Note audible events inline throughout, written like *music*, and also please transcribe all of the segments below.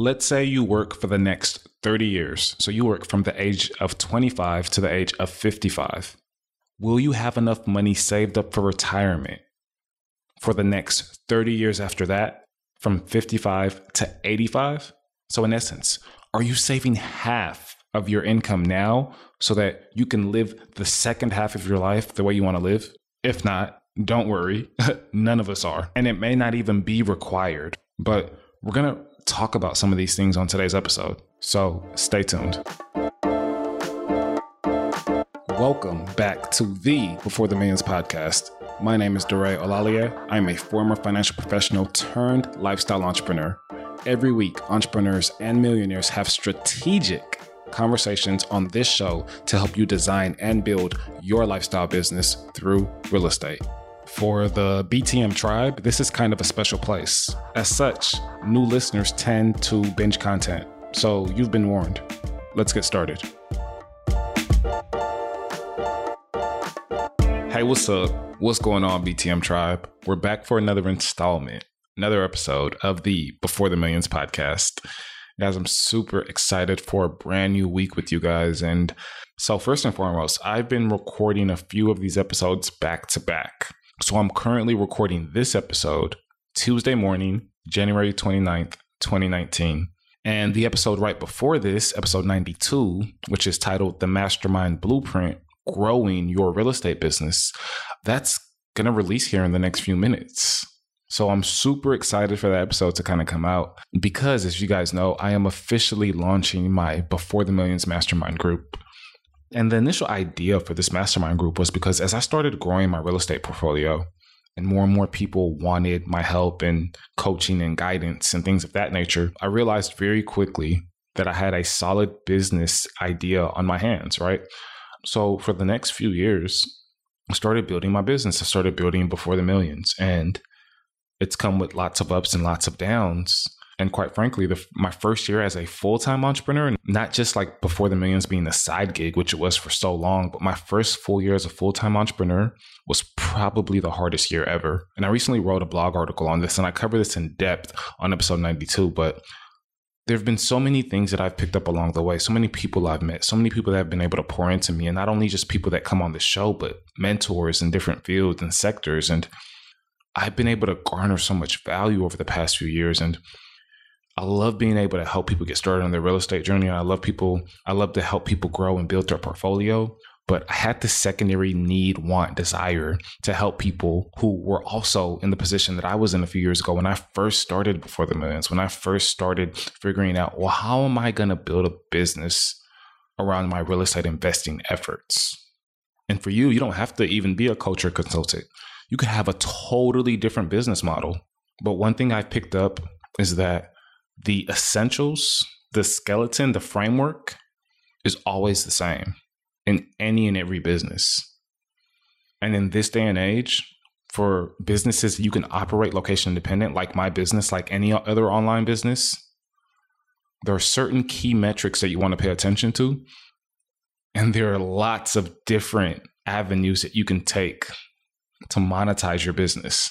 Let's say you work for the next 30 years. So you work from the age of 25 to the age of 55. Will you have enough money saved up for retirement for the next 30 years after that, from 55 to 85? So, in essence, are you saving half of your income now so that you can live the second half of your life the way you want to live? If not, don't worry, *laughs* none of us are. And it may not even be required, but we're going to talk about some of these things on today's episode. So stay tuned. Welcome back to the Before the Millions podcast. My name is Dore Olalie. I'm a former financial professional turned lifestyle entrepreneur. Every week, entrepreneurs and millionaires have strategic conversations on this show to help you design and build your lifestyle business through real estate. For the BTM tribe, this is kind of a special place. As such, new listeners tend to binge content. So you've been warned. Let's get started. Hey, what's up? What's going on, BTM tribe? We're back for another installment, another episode of the Before the Millions podcast. Guys, I'm super excited for a brand new week with you guys. And so, first and foremost, I've been recording a few of these episodes back to back. So I'm currently recording this episode Tuesday morning, January 29th, 2019. And the episode right before this, episode 92, which is titled The Mastermind Blueprint Growing Your Real Estate Business, that's going to release here in the next few minutes. So I'm super excited for that episode to kind of come out because, as you guys know, I am officially launching my Before the Millions Mastermind group. And the initial idea for this mastermind group was because as I started growing my real estate portfolio and more and more people wanted my help and coaching and guidance and things of that nature, I realized very quickly that I had a solid business idea on my hands, right? So for the next few years, I started building my business. I started building before the millions and it's come with lots of ups and lots of downs and quite frankly, the, my first year as a full time entrepreneur, not just like before the millions being a side gig, which it was for so long, but my first full year as a full time entrepreneur was probably the hardest year ever. And I recently wrote a blog article on this and I cover this in depth on episode 92. But there have been so many things that I've picked up along the way, so many people I've met, so many people that have been able to pour into me, and not only just people that come on the show, but mentors in different fields and sectors. And I've been able to garner so much value over the past few years. And I love being able to help people get started on their real estate journey. I love people, I love to help people grow and build their portfolio. But I had the secondary need, want, desire to help people who were also in the position that I was in a few years ago when I first started before the millions, when I first started figuring out, well, how am I going to build a business around my real estate investing efforts? And for you, you don't have to even be a culture consultant. You could have a totally different business model. But one thing I picked up is that the essentials, the skeleton, the framework is always the same in any and every business. And in this day and age, for businesses, you can operate location independent, like my business, like any other online business. There are certain key metrics that you want to pay attention to. And there are lots of different avenues that you can take to monetize your business.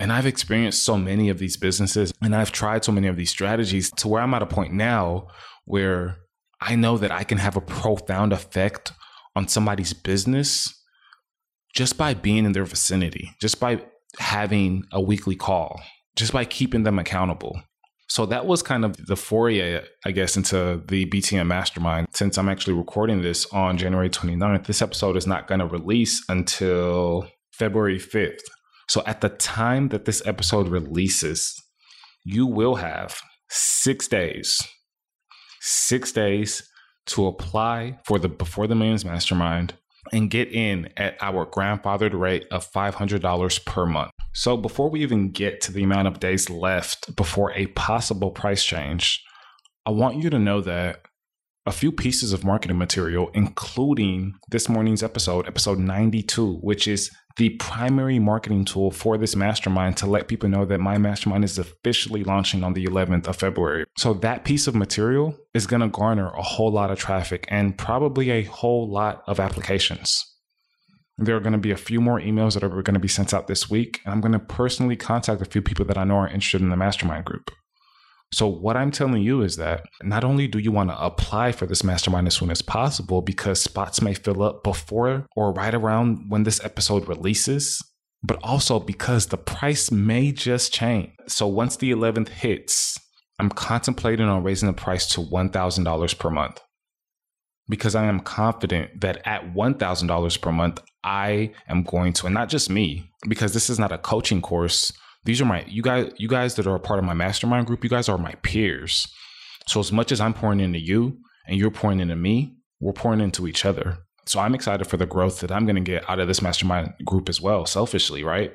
And I've experienced so many of these businesses and I've tried so many of these strategies to where I'm at a point now where I know that I can have a profound effect on somebody's business just by being in their vicinity, just by having a weekly call, just by keeping them accountable. So that was kind of the foray, I guess, into the BTM mastermind. Since I'm actually recording this on January 29th, this episode is not going to release until February 5th. So at the time that this episode releases, you will have six days, six days to apply for the Before the Millions Mastermind and get in at our grandfathered rate of $500 per month. So before we even get to the amount of days left before a possible price change, I want you to know that a few pieces of marketing material, including this morning's episode, episode 92, which is the primary marketing tool for this mastermind to let people know that my mastermind is officially launching on the 11th of February. So that piece of material is going to garner a whole lot of traffic and probably a whole lot of applications. There are going to be a few more emails that are going to be sent out this week, and I'm going to personally contact a few people that I know are interested in the mastermind group. So, what I'm telling you is that not only do you want to apply for this mastermind as soon as possible because spots may fill up before or right around when this episode releases, but also because the price may just change. So, once the 11th hits, I'm contemplating on raising the price to $1,000 per month because I am confident that at $1,000 per month, I am going to, and not just me, because this is not a coaching course these are my you guys you guys that are a part of my mastermind group you guys are my peers. So as much as i'm pouring into you and you're pouring into me we're pouring into each other. So i'm excited for the growth that i'm going to get out of this mastermind group as well selfishly right?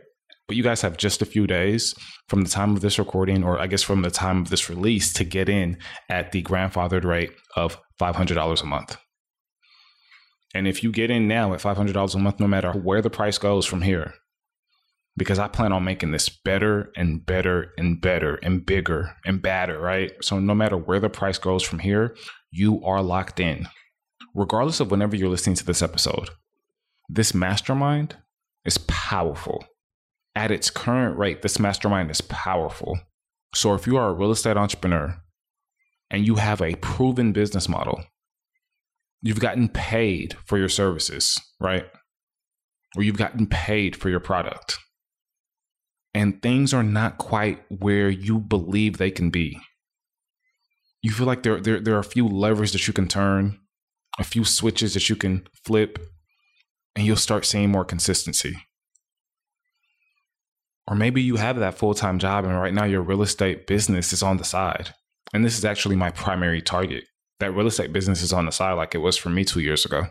But you guys have just a few days from the time of this recording or i guess from the time of this release to get in at the grandfathered rate of $500 a month. And if you get in now at $500 a month no matter where the price goes from here because I plan on making this better and better and better and bigger and badder, right? So no matter where the price goes from here, you are locked in. Regardless of whenever you're listening to this episode, this mastermind is powerful. At its current rate, this mastermind is powerful. So if you are a real estate entrepreneur and you have a proven business model, you've gotten paid for your services, right? Or you've gotten paid for your product and things are not quite where you believe they can be. You feel like there, there, there are a few levers that you can turn, a few switches that you can flip, and you'll start seeing more consistency. Or maybe you have that full time job, and right now your real estate business is on the side. And this is actually my primary target. That real estate business is on the side, like it was for me two years ago.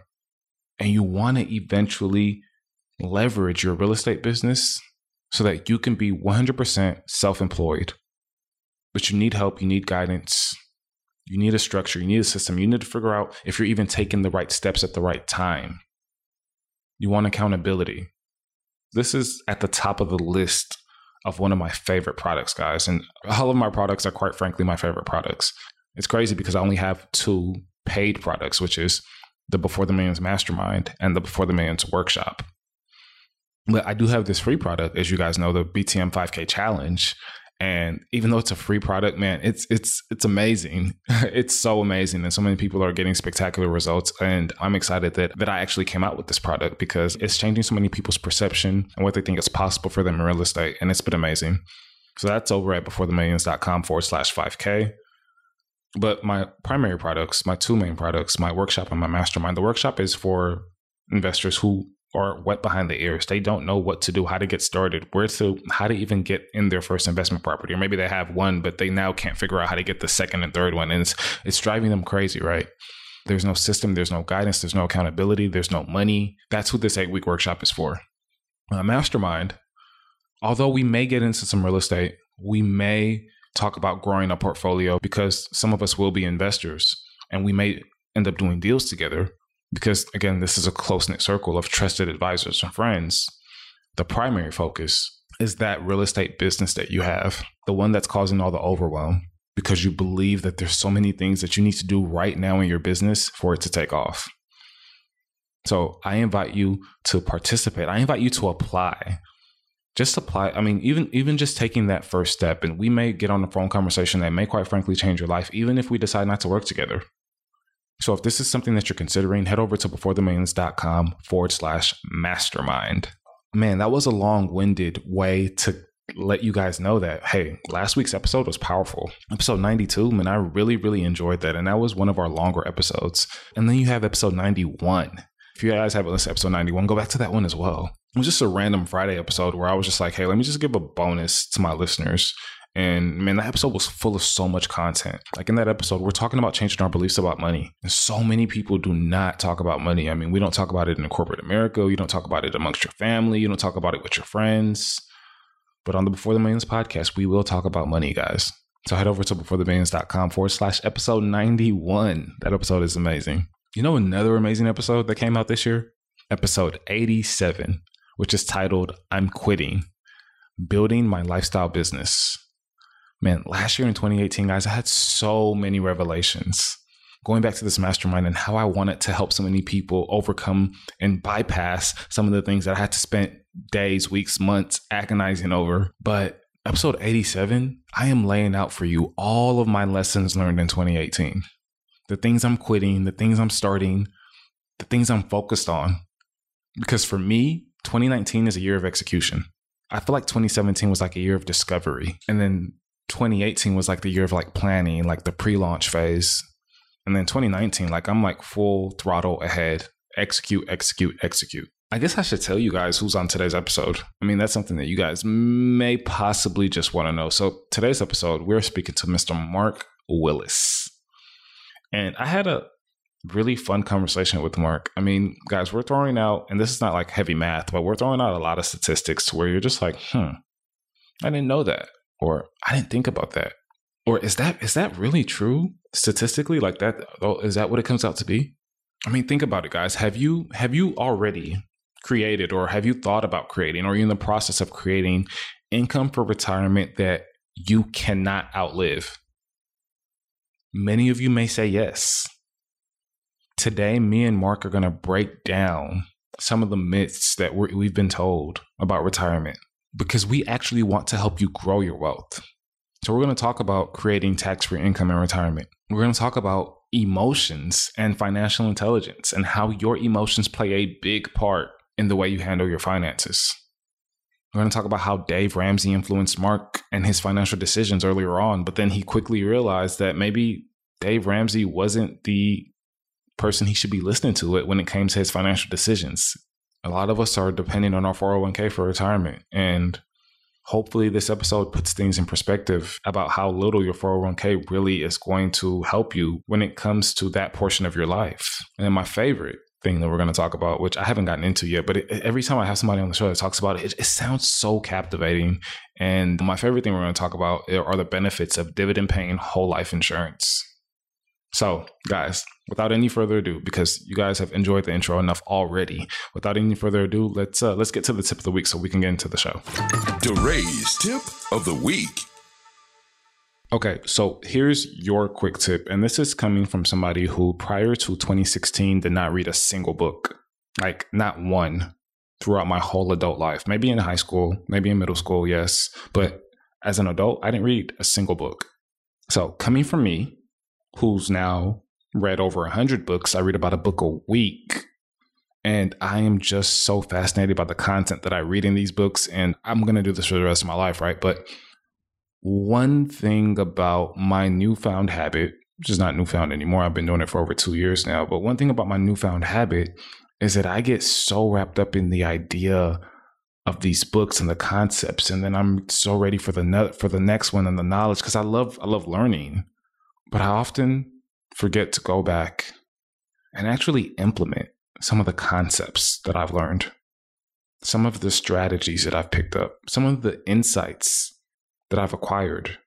And you want to eventually leverage your real estate business so that you can be 100% self employed. But you need help, you need guidance, you need a structure, you need a system, you need to figure out if you're even taking the right steps at the right time. You want accountability. This is at the top of the list of one of my favorite products, guys. And all of my products are, quite frankly, my favorite products. It's crazy because I only have two paid products, which is the Before the Millions Mastermind and the Before the Millions Workshop. But I do have this free product, as you guys know, the BTM 5K Challenge. And even though it's a free product, man, it's it's it's amazing. *laughs* it's so amazing, and so many people are getting spectacular results. And I'm excited that that I actually came out with this product because it's changing so many people's perception and what they think is possible for them in real estate, and it's been amazing. So that's over at beforethemillions.com forward slash 5K. But my primary products, my two main products, my workshop and my mastermind. The workshop is for investors who are wet behind the ears. They don't know what to do, how to get started, where to, how to even get in their first investment property. Or maybe they have one, but they now can't figure out how to get the second and third one. And it's, it's driving them crazy, right? There's no system, there's no guidance, there's no accountability, there's no money. That's what this eight week workshop is for. A mastermind, although we may get into some real estate, we may talk about growing a portfolio because some of us will be investors and we may end up doing deals together because again, this is a close knit circle of trusted advisors and friends. The primary focus is that real estate business that you have, the one that's causing all the overwhelm because you believe that there's so many things that you need to do right now in your business for it to take off. So I invite you to participate. I invite you to apply. Just apply. I mean, even even just taking that first step, and we may get on a phone conversation that may quite frankly change your life, even if we decide not to work together. So if this is something that you're considering, head over to beforethemillions.com forward slash mastermind. Man, that was a long winded way to let you guys know that, hey, last week's episode was powerful. Episode 92, man, I really, really enjoyed that. And that was one of our longer episodes. And then you have episode 91. If you guys haven't listened to episode 91, go back to that one as well. It was just a random Friday episode where I was just like, hey, let me just give a bonus to my listeners and man, that episode was full of so much content. Like in that episode, we're talking about changing our beliefs about money. And so many people do not talk about money. I mean, we don't talk about it in corporate America. You don't talk about it amongst your family. You don't talk about it with your friends. But on the Before the Millions podcast, we will talk about money, guys. So head over to beforethemillions.com forward slash episode 91. That episode is amazing. You know, another amazing episode that came out this year? Episode 87, which is titled I'm Quitting Building My Lifestyle Business man, last year in 2018, guys, I had so many revelations going back to this mastermind and how I wanted to help so many people overcome and bypass some of the things that I had to spend days, weeks, months agonizing over. But episode 87, I am laying out for you all of my lessons learned in 2018. The things I'm quitting, the things I'm starting, the things I'm focused on. Because for me, 2019 is a year of execution. I feel like 2017 was like a year of discovery. And then 2018 was like the year of like planning, like the pre launch phase. And then 2019, like I'm like full throttle ahead, execute, execute, execute. I guess I should tell you guys who's on today's episode. I mean, that's something that you guys may possibly just want to know. So, today's episode, we're speaking to Mr. Mark Willis. And I had a really fun conversation with Mark. I mean, guys, we're throwing out, and this is not like heavy math, but we're throwing out a lot of statistics to where you're just like, hmm, I didn't know that. Or I didn't think about that. Or is that is that really true statistically? Like that oh, is that what it comes out to be? I mean, think about it, guys. Have you have you already created or have you thought about creating or are you in the process of creating income for retirement that you cannot outlive? Many of you may say yes. Today, me and Mark are going to break down some of the myths that we have been told about retirement because we actually want to help you grow your wealth. So, we're going to talk about creating tax free income in retirement. We're going to talk about emotions and financial intelligence and how your emotions play a big part in the way you handle your finances. We're going to talk about how Dave Ramsey influenced Mark and his financial decisions earlier on, but then he quickly realized that maybe Dave Ramsey wasn't the person he should be listening to it when it came to his financial decisions. A lot of us are depending on our 401k for retirement. And hopefully, this episode puts things in perspective about how little your 401k really is going to help you when it comes to that portion of your life. And my favorite thing that we're going to talk about, which I haven't gotten into yet, but it, every time I have somebody on the show that talks about it, it, it sounds so captivating. And my favorite thing we're going to talk about eh, are the benefits of dividend paying whole life insurance. So, guys, without any further ado, because you guys have enjoyed the intro enough already, without any further ado, let's uh, let's get to the tip of the week so we can get into the show. DeRay's tip of the week. Okay, so here's your quick tip. And this is coming from somebody who prior to 2016 did not read a single book, like not one throughout my whole adult life. Maybe in high school, maybe in middle school, yes. But as an adult, I didn't read a single book. So coming from me, who's now read over 100 books, I read about a book a week. And I am just so fascinated by the content that I read in these books. And I'm going to do this for the rest of my life, right? But one thing about my newfound habit, which is not newfound anymore, I've been doing it for over two years now, but one thing about my newfound habit is that I get so wrapped up in the idea of these books and the concepts and then I'm so ready for the ne- for the next one and the knowledge cuz I love I love learning but I often forget to go back and actually implement some of the concepts that I've learned some of the strategies that I've picked up some of the insights that I've acquired.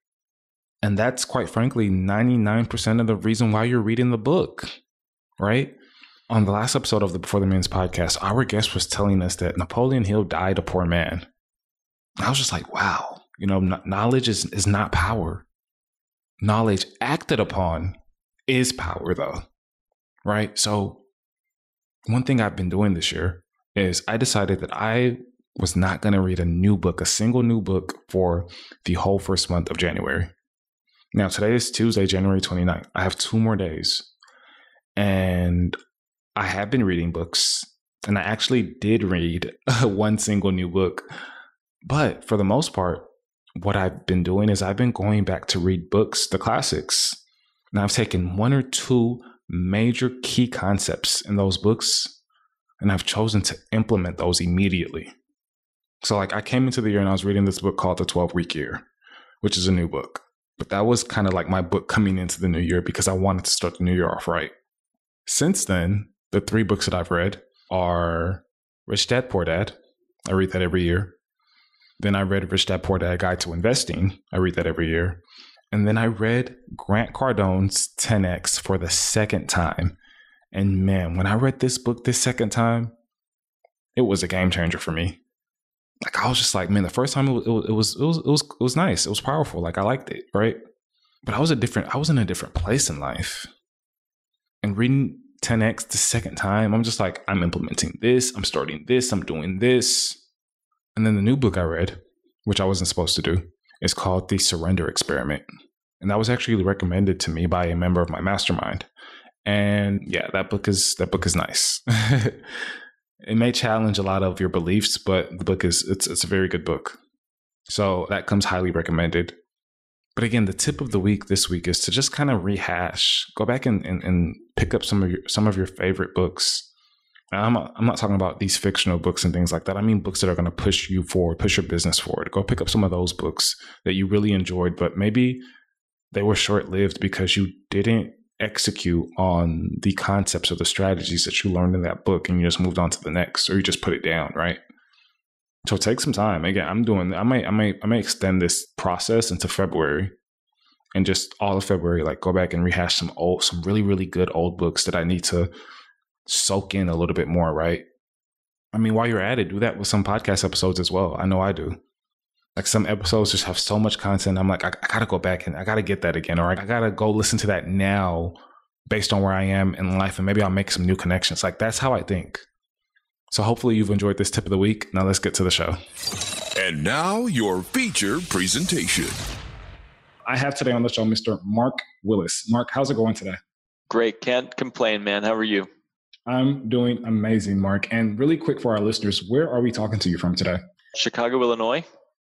And that's quite frankly 99% of the reason why you're reading the book, right? On the last episode of the Before the Millions podcast, our guest was telling us that Napoleon Hill died a poor man. I was just like, wow, you know, knowledge is, is not power. Knowledge acted upon is power, though, right? So, one thing I've been doing this year is I decided that I was not going to read a new book, a single new book for the whole first month of January. Now, today is Tuesday, January 29th. I have two more days. And I have been reading books, and I actually did read *laughs* one single new book. But for the most part, what I've been doing is I've been going back to read books, the classics. And I've taken one or two major key concepts in those books, and I've chosen to implement those immediately. So like I came into the year and I was reading this book called The 12 Week Year, which is a new book. But that was kind of like my book coming into the new year because I wanted to start the new year off right. Since then, the three books that I've read are Rich Dad Poor Dad. I read that every year. Then I read Rich Dad Poor Dad Guide to Investing. I read that every year. And then I read Grant Cardone's 10X for the second time. And man, when I read this book this second time, it was a game changer for me like I was just like, man, the first time it was, it was it was it was it was nice. It was powerful. Like I liked it, right? But I was a different I was in a different place in life. And reading 10x the second time, I'm just like, I'm implementing this, I'm starting this, I'm doing this. And then the new book I read, which I wasn't supposed to do, is called The Surrender Experiment. And that was actually recommended to me by a member of my mastermind. And yeah, that book is that book is nice. *laughs* it may challenge a lot of your beliefs, but the book is it's it's a very good book. So that comes highly recommended. But again, the tip of the week this week is to just kind of rehash, go back and, and, and pick up some of your some of your favorite books. I'm I'm not talking about these fictional books and things like that. I mean books that are going to push you forward, push your business forward. Go pick up some of those books that you really enjoyed, but maybe they were short lived because you didn't execute on the concepts or the strategies that you learned in that book and you just moved on to the next or you just put it down, right? So take some time. Again, I'm doing I might I might I might extend this process into February and just all of February, like go back and rehash some old some really, really good old books that I need to soak in a little bit more, right? I mean, while you're at it, do that with some podcast episodes as well. I know I do. Like some episodes just have so much content. I'm like, I, I gotta go back and I gotta get that again, or I gotta go listen to that now based on where I am in life, and maybe I'll make some new connections. Like that's how I think. So hopefully you've enjoyed this tip of the week. Now let's get to the show. And now your feature presentation. I have today on the show Mr. Mark Willis. Mark, how's it going today? Great. Can't complain, man. How are you? I'm doing amazing, Mark. And really quick for our listeners, where are we talking to you from today? Chicago, Illinois.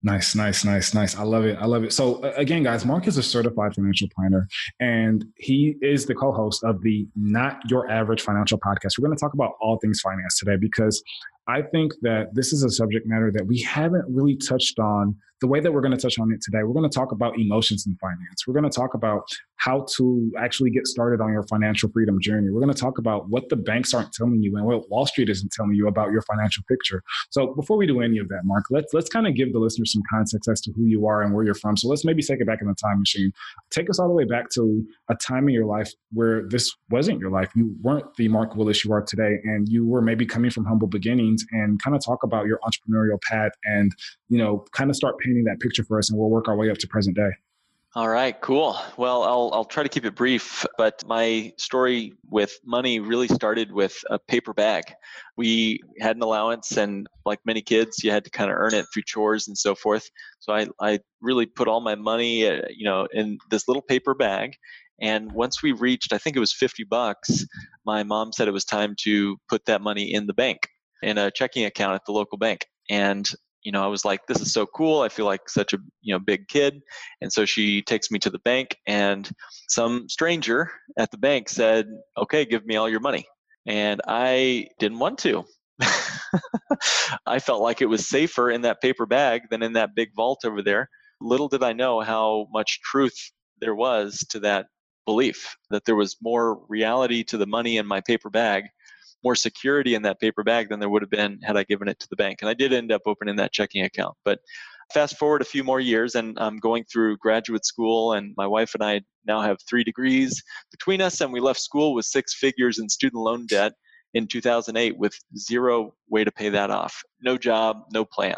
Nice, nice, nice, nice. I love it. I love it. So again, guys, Mark is a certified financial planner and he is the co-host of the Not Your Average Financial Podcast. We're going to talk about all things finance today because I think that this is a subject matter that we haven't really touched on the way that we're going to touch on it today. We're going to talk about emotions in finance. We're going to talk about how to actually get started on your financial freedom journey. We're going to talk about what the banks aren't telling you and what Wall Street isn't telling you about your financial picture. So before we do any of that, Mark, let's let's kind of give the listeners some context as to who you are and where you're from. So let's maybe take it back in the time machine. Take us all the way back to a time in your life where this wasn't your life. You weren't the Mark Willis you are today, and you were maybe coming from humble beginnings. And kind of talk about your entrepreneurial path, and you know, kind of start painting that picture for us, and we'll work our way up to present day. All right, cool. Well, I'll I'll try to keep it brief, but my story with money really started with a paper bag. We had an allowance, and like many kids, you had to kind of earn it through chores and so forth. So I I really put all my money, uh, you know, in this little paper bag. And once we reached, I think it was 50 bucks, my mom said it was time to put that money in the bank, in a checking account at the local bank. And you know, I was like, this is so cool. I feel like such a, you know, big kid. And so she takes me to the bank and some stranger at the bank said, okay, give me all your money. And I didn't want to. *laughs* I felt like it was safer in that paper bag than in that big vault over there. Little did I know how much truth there was to that belief that there was more reality to the money in my paper bag more security in that paper bag than there would have been had I given it to the bank. And I did end up opening that checking account. But fast forward a few more years, and I'm going through graduate school, and my wife and I now have three degrees between us, and we left school with six figures in student loan debt in 2008 with zero way to pay that off. No job, no plan.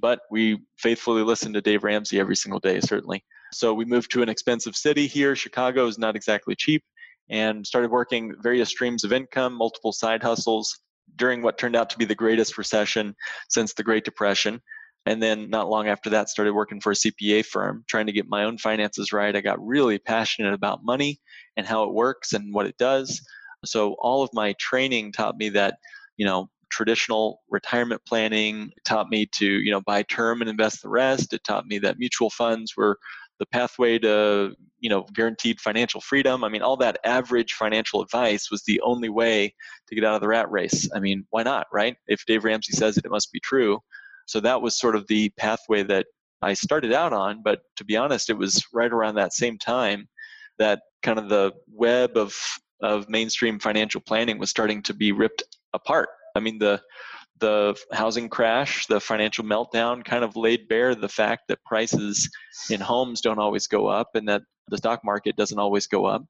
But we faithfully listen to Dave Ramsey every single day, certainly. So we moved to an expensive city here. Chicago is not exactly cheap and started working various streams of income, multiple side hustles during what turned out to be the greatest recession since the Great Depression. And then not long after that, started working for a CPA firm, trying to get my own finances right. I got really passionate about money and how it works and what it does. So all of my training taught me that, you know, traditional retirement planning taught me to, you know, buy term and invest the rest. It taught me that mutual funds were the pathway to you know guaranteed financial freedom. I mean all that average financial advice was the only way to get out of the rat race. I mean why not right? If dave ramsey says it it must be true. So that was sort of the pathway that i started out on but to be honest it was right around that same time that kind of the web of of mainstream financial planning was starting to be ripped apart. I mean the the housing crash, the financial meltdown kind of laid bare the fact that prices in homes don't always go up and that the stock market doesn't always go up.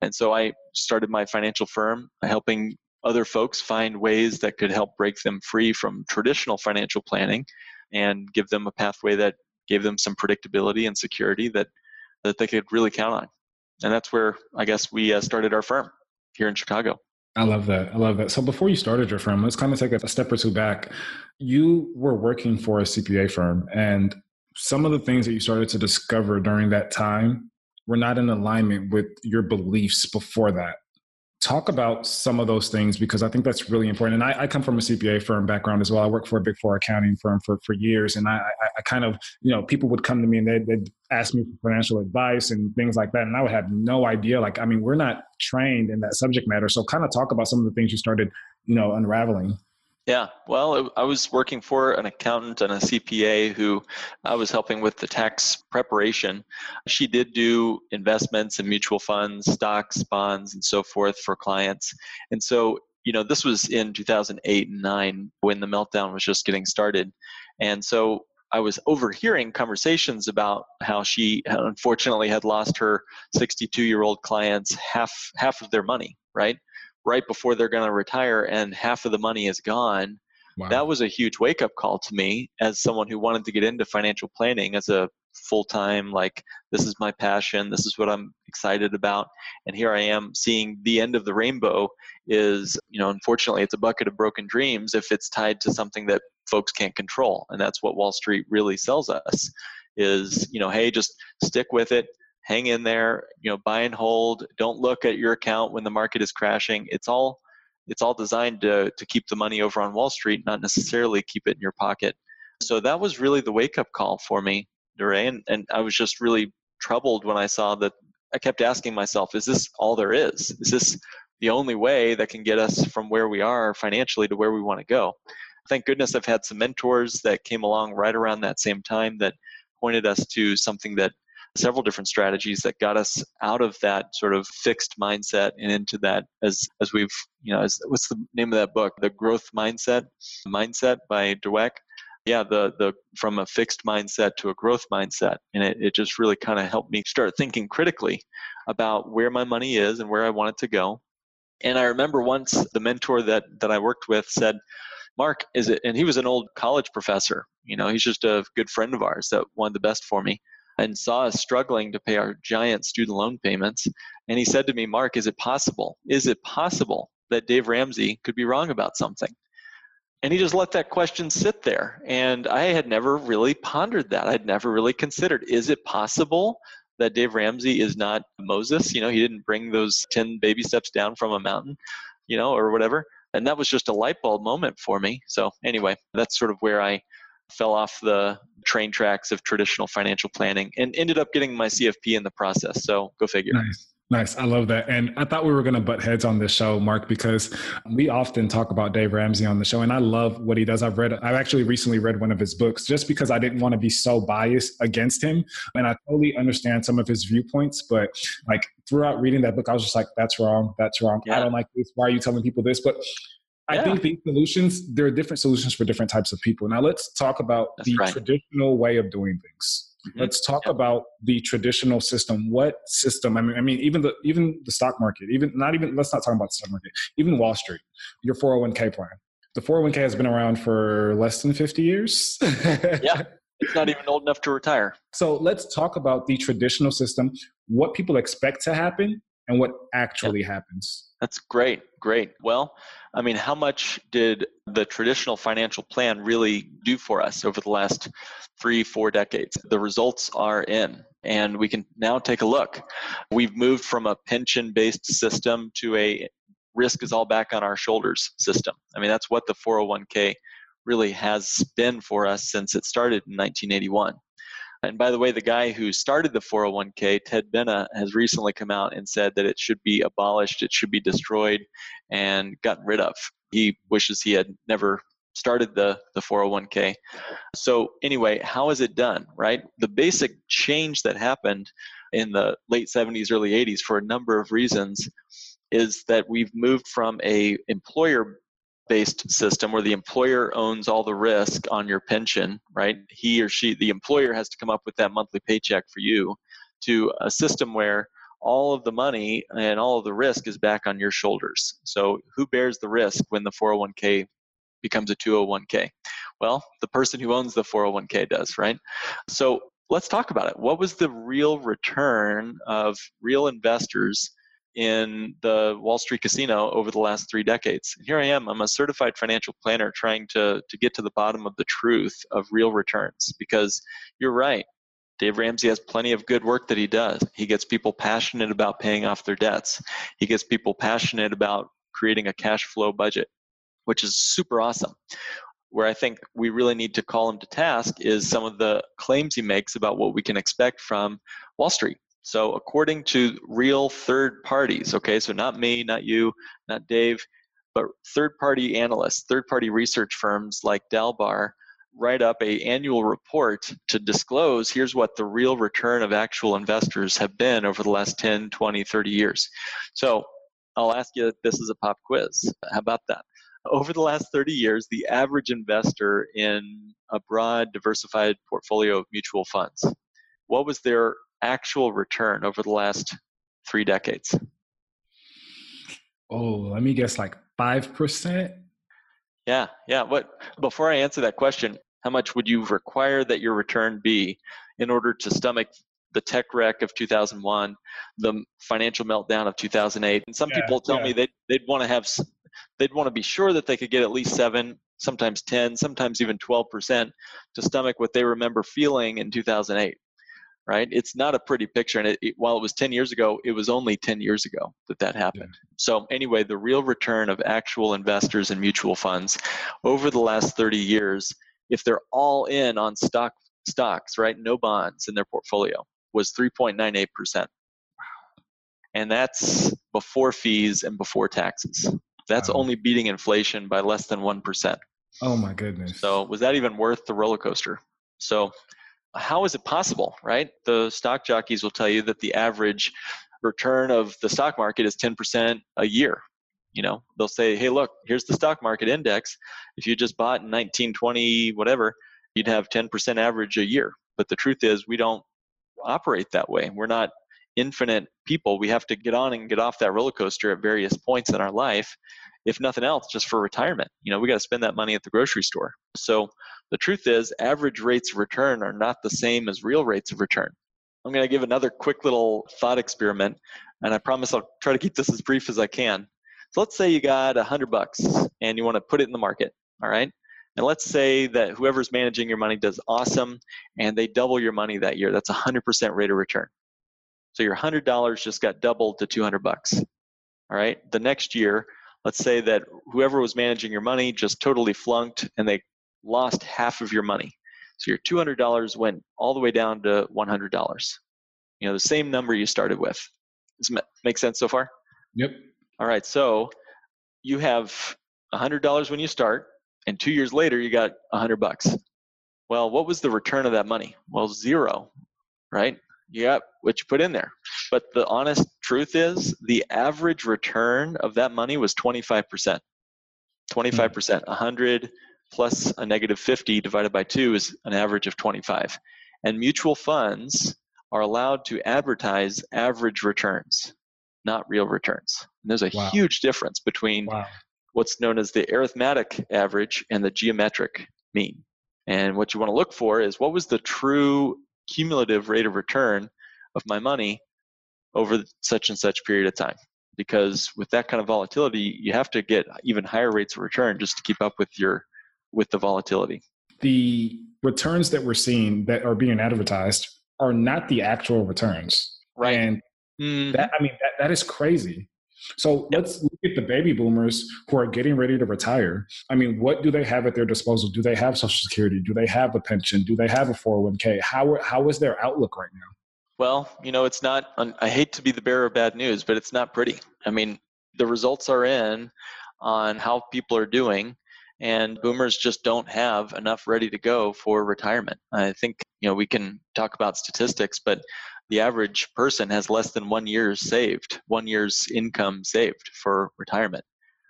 And so I started my financial firm helping other folks find ways that could help break them free from traditional financial planning and give them a pathway that gave them some predictability and security that, that they could really count on. And that's where I guess we uh, started our firm here in Chicago. I love that. I love that. So before you started your firm, let's kind of take a step or two back. You were working for a CPA firm and some of the things that you started to discover during that time were not in alignment with your beliefs before that talk about some of those things because I think that's really important. And I, I, come from a CPA firm background as well. I worked for a big four accounting firm for, for years. And I, I, I kind of, you know, people would come to me and they'd, they'd, ask me for financial advice and things like that. And I would have no idea. Like, I mean, we're not trained in that subject matter. So kind of talk about some of the things you started, you know, unraveling. Yeah, well, I was working for an accountant and a CPA who I was helping with the tax preparation. She did do investments in mutual funds, stocks, bonds, and so forth for clients. And so, you know, this was in 2008 and 9 when the meltdown was just getting started. And so I was overhearing conversations about how she unfortunately had lost her 62 year old clients half half of their money, right? Right before they're going to retire and half of the money is gone. Wow. That was a huge wake up call to me as someone who wanted to get into financial planning as a full time, like, this is my passion, this is what I'm excited about. And here I am seeing the end of the rainbow is, you know, unfortunately, it's a bucket of broken dreams if it's tied to something that folks can't control. And that's what Wall Street really sells us is, you know, hey, just stick with it, hang in there, you know, buy and hold. Don't look at your account when the market is crashing. It's all it's all designed to to keep the money over on Wall Street, not necessarily keep it in your pocket. So that was really the wake up call for me, DeRay, and, and I was just really troubled when I saw that. I kept asking myself, is this all there is? Is this the only way that can get us from where we are financially to where we want to go? Thank goodness I've had some mentors that came along right around that same time that pointed us to something that several different strategies that got us out of that sort of fixed mindset and into that as as we've you know as what's the name of that book? The growth mindset mindset by dweck. Yeah the the from a fixed mindset to a growth mindset. And it, it just really kind of helped me start thinking critically about where my money is and where i want it to go. And i remember once the mentor that that i worked with said mark is it and he was an old college professor you know he's just a good friend of ours that wanted the best for me and saw us struggling to pay our giant student loan payments. And he said to me, Mark, is it possible? Is it possible that Dave Ramsey could be wrong about something? And he just let that question sit there. And I had never really pondered that. I'd never really considered is it possible that Dave Ramsey is not Moses? You know, he didn't bring those 10 baby steps down from a mountain, you know, or whatever. And that was just a light bulb moment for me. So, anyway, that's sort of where I fell off the train tracks of traditional financial planning and ended up getting my CFP in the process. So go figure. Nice. Nice. I love that. And I thought we were going to butt heads on this show, Mark, because we often talk about Dave Ramsey on the show and I love what he does. I've read, I've actually recently read one of his books just because I didn't want to be so biased against him. And I totally understand some of his viewpoints, but like throughout reading that book, I was just like, that's wrong. That's wrong. Yeah. I don't like this. Why are you telling people this? But I yeah. think these solutions, there are different solutions for different types of people. Now let's talk about That's the right. traditional way of doing things. Mm-hmm. Let's talk about the traditional system. What system? I mean, I mean, even the even the stock market, even not even let's not talk about the stock market, even Wall Street, your 401k plan. The 401k has been around for less than 50 years. *laughs* yeah. It's not even old enough to retire. So let's talk about the traditional system, what people expect to happen, and what actually happens. That's great. Great. Well, I mean, how much did the traditional financial plan really do for us over the last three, four decades? The results are in, and we can now take a look. We've moved from a pension based system to a risk is all back on our shoulders system. I mean, that's what the 401k really has been for us since it started in 1981. And by the way, the guy who started the 401k, Ted Benna, has recently come out and said that it should be abolished, it should be destroyed, and gotten rid of. He wishes he had never started the, the 401k. So, anyway, how is it done, right? The basic change that happened in the late 70s, early 80s for a number of reasons is that we've moved from a employer based system where the employer owns all the risk on your pension, right? He or she, the employer has to come up with that monthly paycheck for you, to a system where all of the money and all of the risk is back on your shoulders. So, who bears the risk when the 401k becomes a 201k? Well, the person who owns the 401k does, right? So, let's talk about it. What was the real return of real investors in the Wall Street casino over the last three decades. Here I am, I'm a certified financial planner trying to, to get to the bottom of the truth of real returns because you're right. Dave Ramsey has plenty of good work that he does. He gets people passionate about paying off their debts. He gets people passionate about creating a cash flow budget, which is super awesome. Where I think we really need to call him to task is some of the claims he makes about what we can expect from Wall Street. So, according to real third parties, okay, so not me, not you, not Dave, but third party analysts, third party research firms like Dalbar write up a annual report to disclose here's what the real return of actual investors have been over the last 10 20 30 years. So i'll ask you this is a pop quiz. How about that? Over the last 30 years the average investor in a broad diversified portfolio of mutual funds what was their actual return over the last three decades? Oh, let me guess like 5%. Yeah, yeah. What before I answer that question, how much would you require that your return be in order to stomach the tech wreck of 2001, the financial meltdown of 2008? And some yeah, people tell yeah. me they they'd want to have they'd want to be sure that they could get at least 7, sometimes 10, sometimes even 12% to stomach what they remember feeling in 2008 right? It's not a pretty picture. And it, it, while it was 10 years ago, it was only 10 years ago that that happened. Yeah. So, anyway, the real return of actual investors in mutual funds over the last 30 years, if they're all in on stock stocks, right, no bonds in their portfolio, was 3.98%. Wow. And that's before fees and before taxes. That's wow. only beating inflation by less than 1%. Oh my goodness. So, was that even worth the roller coaster? So, how is it possible, right? The stock jockeys will tell you that the average return of the stock market is 10% a year. You know, they'll say, hey, look, here's the stock market index. If you just bought in 1920, whatever, you'd have 10% average a year. But the truth is, we don't operate that way. We're not infinite people. We have to get on and get off that roller coaster at various points in our life if nothing else, just for retirement. You know, we got to spend that money at the grocery store. So the truth is, average rates of return are not the same as real rates of return. I'm going to give another quick little thought experiment, and I promise I'll try to keep this as brief as I can. So let's say you got a hundred bucks and you want to put it in the market. All right. And let's say that whoever's managing your money does awesome and they double your money that year. That's a 100% rate of return. So your $100 just got doubled to 200 bucks. All right. The next year, let's say that whoever was managing your money just totally flunked and they lost half of your money. So your $200 went all the way down to $100. You know, the same number you started with. Does that make sense so far? Yep. All right. So you have $100 when you start, and two years later, you got 100 bucks. Well, what was the return of that money? Well, zero, right? You got what you put in there. But the honest truth is, the average return of that money was 25%. 25%. 100 plus a negative 50 divided by 2 is an average of 25. And mutual funds are allowed to advertise average returns, not real returns. And there's a wow. huge difference between wow. what's known as the arithmetic average and the geometric mean. And what you want to look for is what was the true cumulative rate of return of my money over such and such period of time because with that kind of volatility you have to get even higher rates of return just to keep up with your with the volatility the returns that we're seeing that are being advertised are not the actual returns right and mm-hmm. that i mean that, that is crazy so yep. let's look at the baby boomers who are getting ready to retire. I mean, what do they have at their disposal? Do they have Social Security? Do they have a pension? Do they have a 401k? How, how is their outlook right now? Well, you know, it's not, I hate to be the bearer of bad news, but it's not pretty. I mean, the results are in on how people are doing, and boomers just don't have enough ready to go for retirement. I think, you know, we can talk about statistics, but the average person has less than one year's saved, one year's income saved for retirement.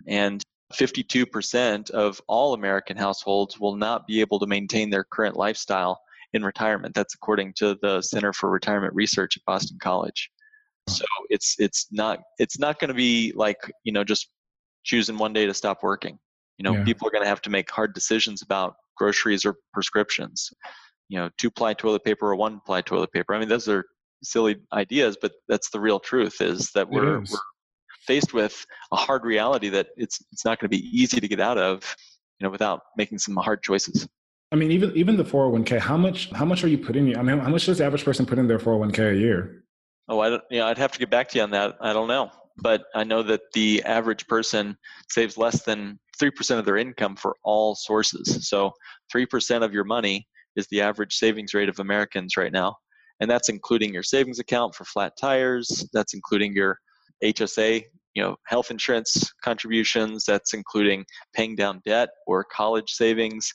And 52% of all American households will not be able to maintain their current lifestyle in retirement. That's according to the Center for Retirement Research at Boston College. So it's it's not it's not going to be like you know just choosing one day to stop working. You know, yeah. people are going to have to make hard decisions about groceries or prescriptions. You know, two ply toilet paper or one ply toilet paper. I mean, those are silly ideas, but that's the real truth. Is that we're we're faced with a hard reality that it's it's not going to be easy to get out of, you know, without making some hard choices. I mean, even even the 401k, how much how much are you putting? In? I mean, how much does the average person put in their 401k a year? Oh, I don't, know, I'd have to get back to you on that. I don't know, but I know that the average person saves less than three percent of their income for all sources. So three percent of your money is the average savings rate of Americans right now, and that's including your savings account for flat tires. That's including your HSA, you know, health insurance contributions. That's including paying down debt or college savings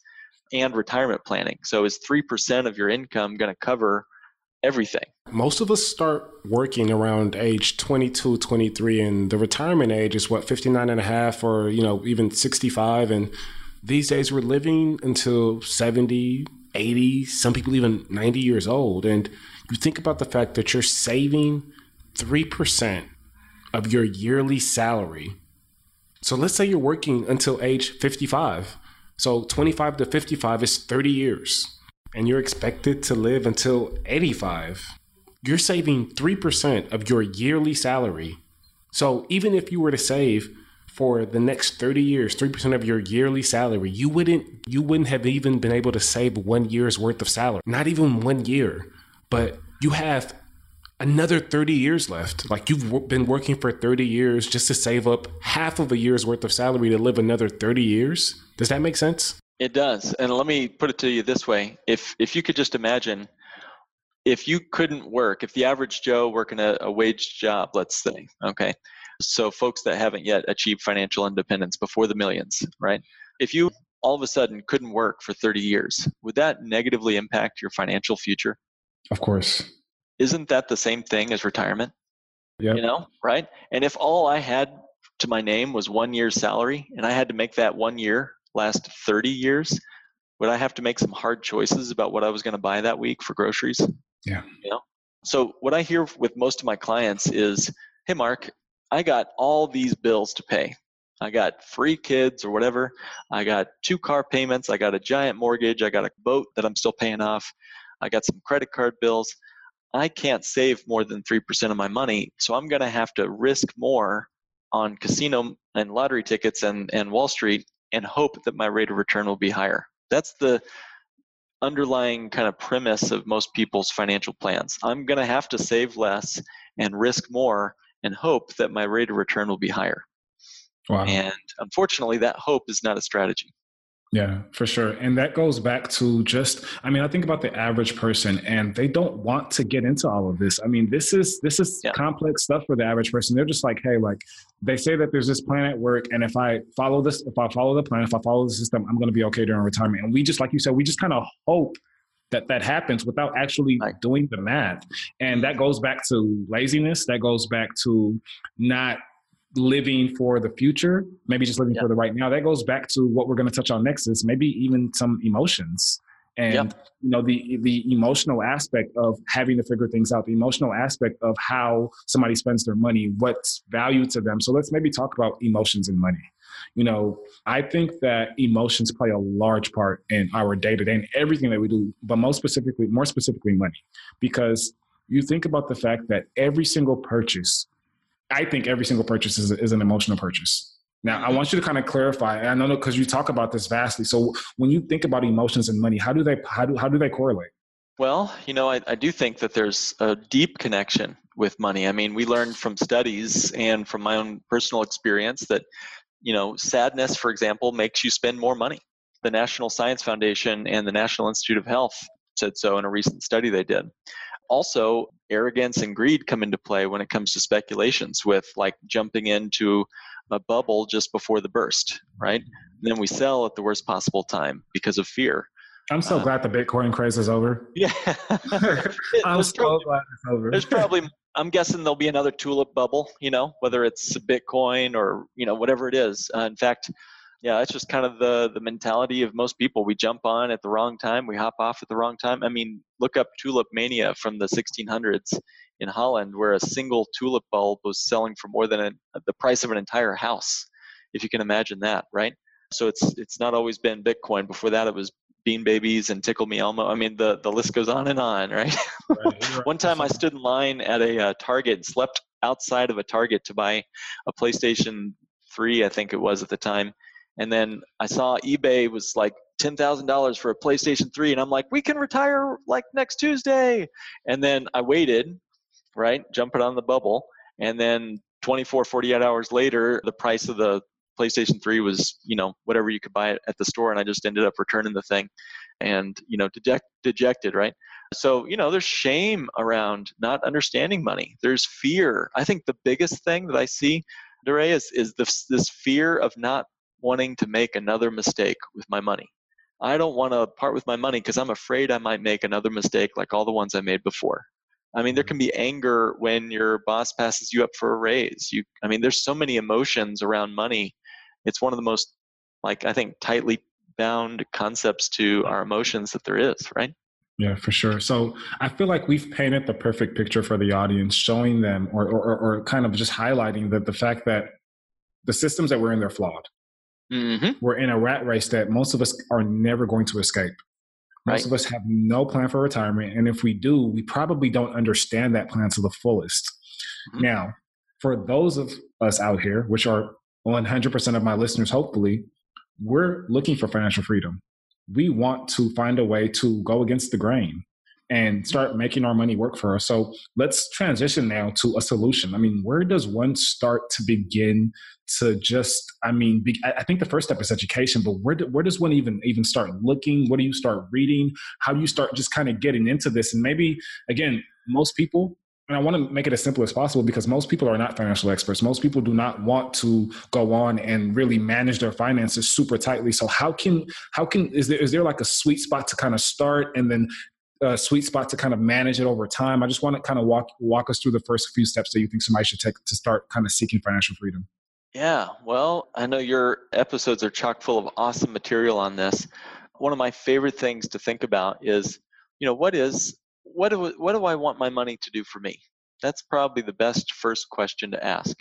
and retirement planning. So is 3% of your income going to cover everything? Most of us start working around age 22, 23 and the retirement age is what 59 and a half or, you know, even 65 and these days we're living until 70, 80, some people even 90 years old and you think about the fact that you're saving 3% of your yearly salary. So let's say you're working until age 55. So 25 to 55 is 30 years, and you're expected to live until 85. You're saving 3% of your yearly salary. So even if you were to save for the next 30 years 3% of your yearly salary you wouldn't you wouldn't have even been able to save one year's worth of salary not even one year but you have another 30 years left. Like you've been working for 30 years just to save up half of a year's worth of salary to live another 30 years. Does that make sense? It does. And let me put it to you this way. If if you could just imagine if you couldn't work, if the average Joe working a, a wage job, let's say, okay. So folks that haven't yet achieved financial independence before the millions, right? If you all of a sudden couldn't work for 30 years, would that negatively impact your financial future? Of course isn't that the same thing as retirement? Yeah. You know, right? And if all I had to my name was one year's salary and I had to make that one year last 30 years, would I have to make some hard choices about what I was going to buy that week for groceries? Yeah. You know? So what I hear with most of my clients is, "Hey Mark, I got all these bills to pay. I got three kids or whatever. I got two car payments. I got a giant mortgage. I got a boat that I'm still paying off. I got some credit card bills. I can't save more than 3% of my money, so I'm going to have to risk more on casino and lottery tickets and, and Wall Street and hope that my rate of return will be higher. That's the underlying kind of premise of most people's financial plans. I'm going to have to save less and risk more and hope that my rate of return will be higher. Wow. And unfortunately, that hope is not a strategy. Yeah, for sure. And that goes back to just I mean, I think about the average person and they don't want to get into all of this. I mean, this is this is yeah. complex stuff for the average person. They're just like, "Hey, like they say that there's this plan at work and if I follow this if I follow the plan, if I follow the system, I'm going to be okay during retirement." And we just like you said, we just kind of hope that that happens without actually right. doing the math. And that goes back to laziness, that goes back to not living for the future, maybe just living yep. for the right now. That goes back to what we're going to touch on next is maybe even some emotions and yep. you know the the emotional aspect of having to figure things out the emotional aspect of how somebody spends their money what's value to them so let's maybe talk about emotions and money you know i think that emotions play a large part in our day to day and everything that we do but most specifically more specifically money because you think about the fact that every single purchase I think every single purchase is, is an emotional purchase. Now, I mm-hmm. want you to kind of clarify. I know because you talk about this vastly. So, when you think about emotions and money, how do they how do how do they correlate? Well, you know, I, I do think that there's a deep connection with money. I mean, we learned from studies and from my own personal experience that, you know, sadness, for example, makes you spend more money. The National Science Foundation and the National Institute of Health said so in a recent study they did also arrogance and greed come into play when it comes to speculations with like jumping into a bubble just before the burst right? And then we sell at the worst possible time because of fear. I'm so uh, glad the bitcoin craze is over. *laughs* Yeah. *laughs* I'm so probably, glad it's over. there's probably i'm guessing there'll be another tulip bubble you know whether it's bitcoin or you know whatever it is. Uh, in fact yeah, that's just kind of the the mentality of most people. We jump on at the wrong time, we hop off at the wrong time. I mean, look up tulip mania from the 1600s in Holland, where a single tulip bulb was selling for more than a, the price of an entire house. If you can imagine that, right? So it's it's not always been Bitcoin. Before that, it was Beanie Babies and Tickle Me Elmo. I mean, the the list goes on and on, right? *laughs* right. One time, I stood in line at a uh, Target and slept outside of a Target to buy a PlayStation 3, I think it was at the time. And then I saw eBay was like $10,000 for a PlayStation 3. And I'm like, we can retire like next Tuesday. And then I waited, right? Jumping on the bubble. And then 24, 48 hours later, the price of the PlayStation 3 was, you know, whatever you could buy it at the store. And I just ended up returning the thing and, you know, deject, dejected, right? So, you know, there's shame around not understanding money. There's fear. I think the biggest thing that I see, DeRay, is, is this, this fear of not wanting to make another mistake with my money. I don't want to part with my money because I'm afraid I might make another mistake like all the ones I made before. I mean, there mm-hmm. can be anger when your boss passes you up for a raise. You, I mean, there's so many emotions around money. It's one of the most, like, I think, tightly bound concepts to our emotions that there is, right? Yeah, for sure. So I feel like we've painted the perfect picture for the audience, showing them or, or, or kind of just highlighting that the fact that the systems that we're in, they're flawed. Mm-hmm. We're in a rat race that most of us are never going to escape. Most right. of us have no plan for retirement. And if we do, we probably don't understand that plan to the fullest. Mm-hmm. Now, for those of us out here, which are 100% of my listeners, hopefully, we're looking for financial freedom. We want to find a way to go against the grain and start making our money work for us. So let's transition now to a solution. I mean, where does one start to begin to just? I mean, be, I think the first step is education, but where do, where does one even even start looking? What do you start reading? How do you start just kind of getting into this? And maybe again, most people. And I want to make it as simple as possible because most people are not financial experts. Most people do not want to go on and really manage their finances super tightly. So how can how can is there is there like a sweet spot to kind of start and then a sweet spot to kind of manage it over time. I just want to kind of walk walk us through the first few steps that you think somebody should take to start kind of seeking financial freedom. Yeah, well, I know your episodes are chock full of awesome material on this. One of my favorite things to think about is, you know, what is what do what do I want my money to do for me? That's probably the best first question to ask.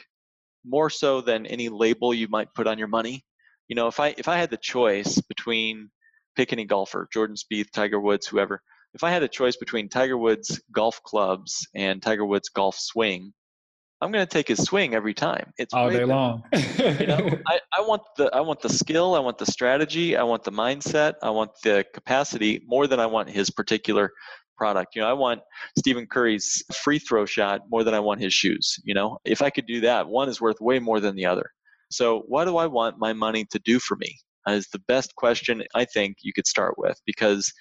More so than any label you might put on your money. You know, if I if I had the choice between pick any golfer, Jordan Spieth, Tiger Woods, whoever, if I had a choice between Tiger Woods golf clubs and Tiger Woods golf swing, I'm going to take his swing every time. It's all day long. you know, *laughs* I, I want the I want the skill, I want the strategy, I want the mindset, I want the capacity more than I want his particular product. You know, I want Stephen Curry's free throw shot more than I want his shoes. You know, if I could do that, one is worth way more than the other. So, what do I want my money to do for me? Is the best question I think you could start with because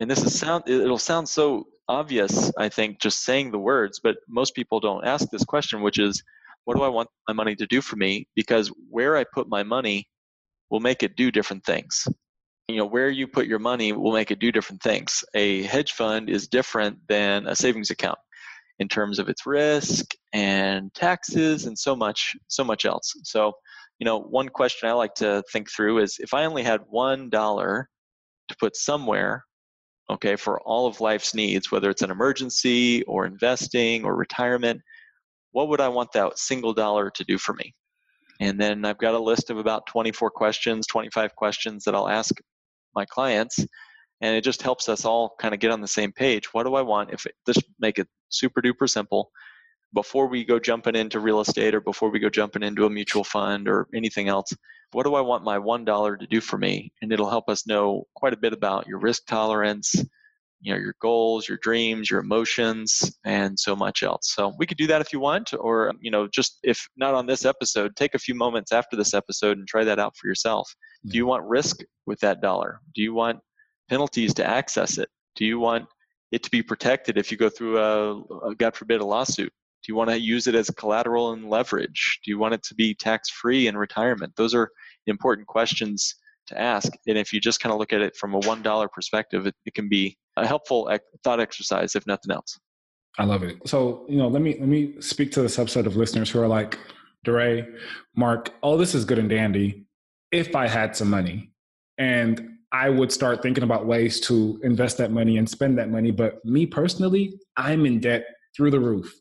and this is sound it'll sound so obvious i think just saying the words but most people don't ask this question which is what do i want my money to do for me? Because where i put my money will make it do different things. You know where you put your money will make it do different things. A hedge fund is different than a savings account in terms of its risk and taxes and so much so much else. So you know one question i like to think through is if i only had one dollar to put somewhere okay, for all of life's needs, whether it's an emergency or investing or retirement, what would I want that single dollar to do for me? And then I've got a list of about 24 questions, 25 questions that I'll ask my clients. And it just helps us all kind of get on the same page. What do I want? If it, just make it super duper simple, before we go jumping into real estate or before we go jumping into a mutual fund or anything else, what do I want my $1 to do for me? And it'll help us know quite a bit about your risk tolerance, you know, your goals, your dreams, your emotions, and so much else. So we could do that if you want, or, you know, just if not on this episode, take a few moments after this episode and try that out for yourself. Do you want risk with that dollar? Do you want penalties to access it? Do you want it to be protected if you go through a, a God forbid, a lawsuit? You want to use it as collateral and leverage? Do you want it to be tax free in retirement? Those are important questions to ask. And if you just kind of look at it from a $1 perspective, it, it can be a helpful thought exercise, if nothing else. I love it. So, you know, let me let me speak to the subset of listeners who are like, DeRay, Mark, all this is good and dandy if I had some money. And I would start thinking about ways to invest that money and spend that money. But me personally, I'm in debt through the roof.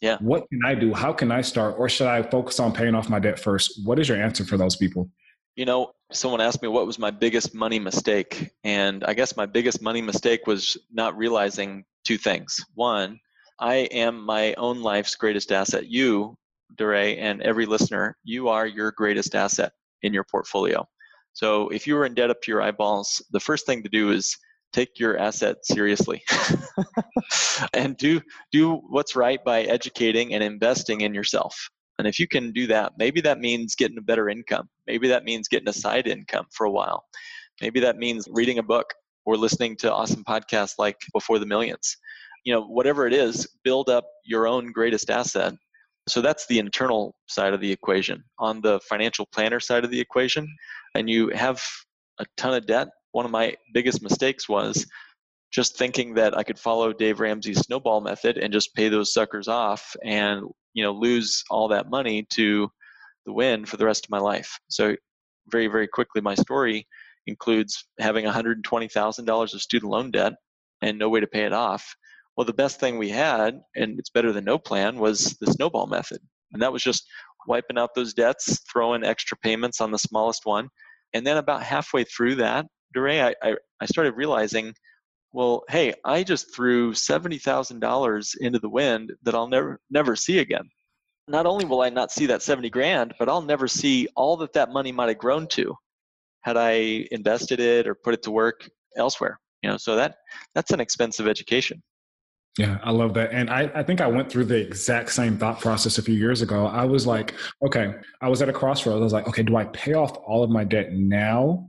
Yeah. What can I do? How can I start? Or should I focus on paying off my debt first? What is your answer for those people? You know, someone asked me what was my biggest money mistake. And I guess my biggest money mistake was not realizing two things. One, I am my own life's greatest asset. You, DeRay, and every listener, you are your greatest asset in your portfolio. So if you were in debt up to your eyeballs, the first thing to do is take your asset seriously *laughs* and do do what's right by educating and investing in yourself. And if you can do that, maybe that means getting a better income. Maybe that means getting a side income for a while. Maybe that means reading a book or listening to awesome podcasts like Before the Millions. You know, whatever it is, build up your own greatest asset. So that's the internal side of the equation. On the financial planner side of the equation, and you have a ton of debt, one of my biggest mistakes was just thinking that I could follow Dave Ramsey's snowball method and just pay those suckers off and you know lose all that money to the wind for the rest of my life. So very very quickly my story includes having $120,000 of student loan debt and no way to pay it off. Well, the best thing we had, and it's better than no plan, was the snowball method. And that was just wiping out those debts, throwing extra payments on the smallest one. And then about halfway through that, I, I, I started realizing, well, hey, I just threw $70,000 into the wind that I'll never, never see again. Not only will I not see that 70 grand, but I'll never see all that that money might have grown to had I invested it or put it to work elsewhere. You know, so that that's an expensive education. Yeah, I love that. And I, I think I went through the exact same thought process a few years ago. I was like, okay, I was at a crossroads. I was like, okay, do I pay off all of my debt now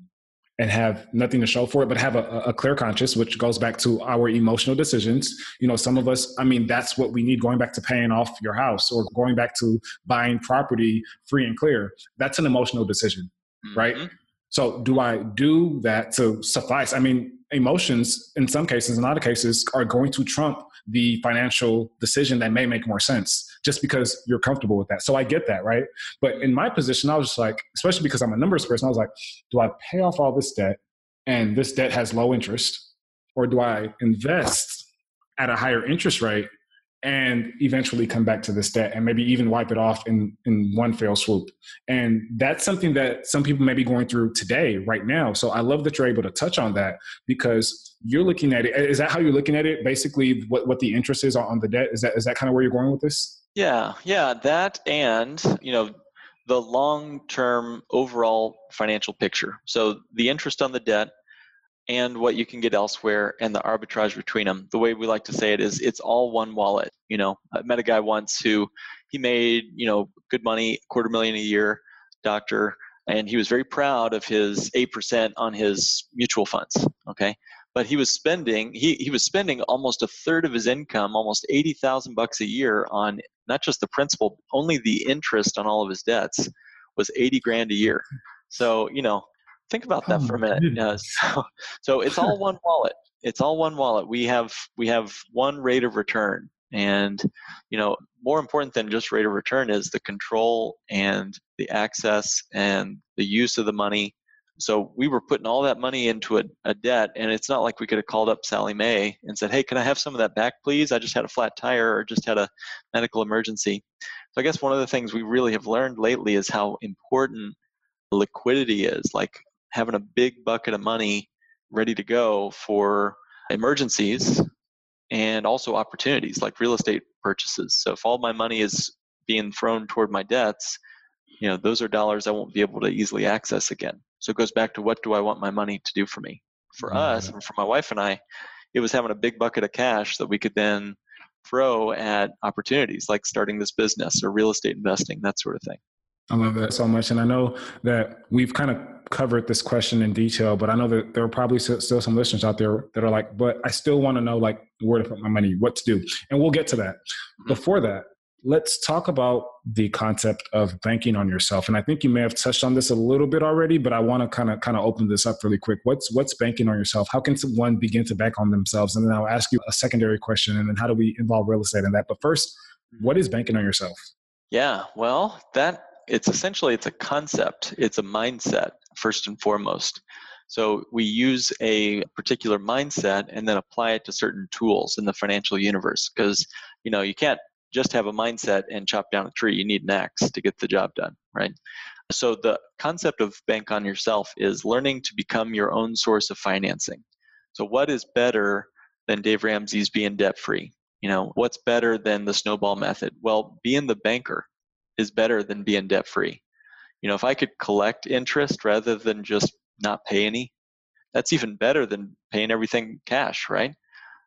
and have nothing to show for it, but have a, a, clear conscience, which goes back to our emotional decisions. You know, some of us, I mean, that's what we need going back to paying off your house or going back to buying property free and clear. That's an emotional decision, mm-hmm. right? So, do I do that to suffice? I mean, emotions in some cases, in other cases, are going to trump the financial decision that may make more sense just because you're comfortable with that. So I get that, right? But in my position, I was just like, especially because I'm a numbers person, I was like, do I pay off all this debt and this debt has low interest, or do I invest at a higher interest rate and eventually come back to this debt and maybe even wipe it off in, in one fell swoop. And that's something that some people may be going through today, right now. So I love that you're able to touch on that because you're looking at it. Is that how you're looking at it? Basically, what, what the interest is on the debt? Is that is that kind of where you're going with this? Yeah, yeah, that and you know the long term overall financial picture. So the interest on the debt and what you can get elsewhere and the arbitrage between them. The way we like to say it is it's all one wallet. You know, I met a guy once who he made, you know, good money, quarter million a year, doctor, and he was very proud of his 8% on his mutual funds, okay? But he was spending he, he was spending almost a third of his income, almost 80,000 bucks a year on not just the principal, only the interest on all of his debts was 80 grand a year. So, you know, Think about that oh, for a minute. Yeah, *laughs* so, so it's all one wallet. It's all one wallet. We have we have one rate of return, and you know more important than just rate of return is the control and the access and the use of the money. So we were putting all that money into a, a debt, and it's not like we could have called up Sallie Mae and said, "Hey, can I have some of that back, please? I just had a flat tire or just had a medical emergency." So I guess one of the things we really have learned lately is how important liquidity is. Like having a big bucket of money ready to go for emergencies and also opportunities like real estate purchases. So if all my money is being thrown toward my debts, you know, those are dollars I won't be able to easily access again. So it goes back to what do I want my money to do for me? For mm-hmm. us and for my wife and I, it was having a big bucket of cash that we could then throw at opportunities like starting this business or real estate investing, that sort of thing. I love that so much. And I know that we've kind of covered this question in detail, but I know that there are probably still some listeners out there that are like, but I still want to know like where to put my money, what to do. And we'll get to that. Before that, let's talk about the concept of banking on yourself. And I think you may have touched on this a little bit already, but I want to kind of kind of open this up really quick. What's what's banking on yourself? How can someone begin to bank on themselves? And then I'll ask you a secondary question and then how do we involve real estate in that? But first, what is banking on yourself? Yeah, well, that it's essentially it's a concept it's a mindset first and foremost. So we use a particular mindset and then apply it to certain tools in the financial universe because you know you can't just have a mindset and chop down a tree. You need an axe to get the job done right? So the concept of bank on yourself is learning to become your own source of financing. So what is better than dave ramsey's being debt free You know, what's better than the snowball method? Well, being the banker is better than being debt free. You know, if I could collect interest rather than just not pay any, that's even better than paying everything cash, right?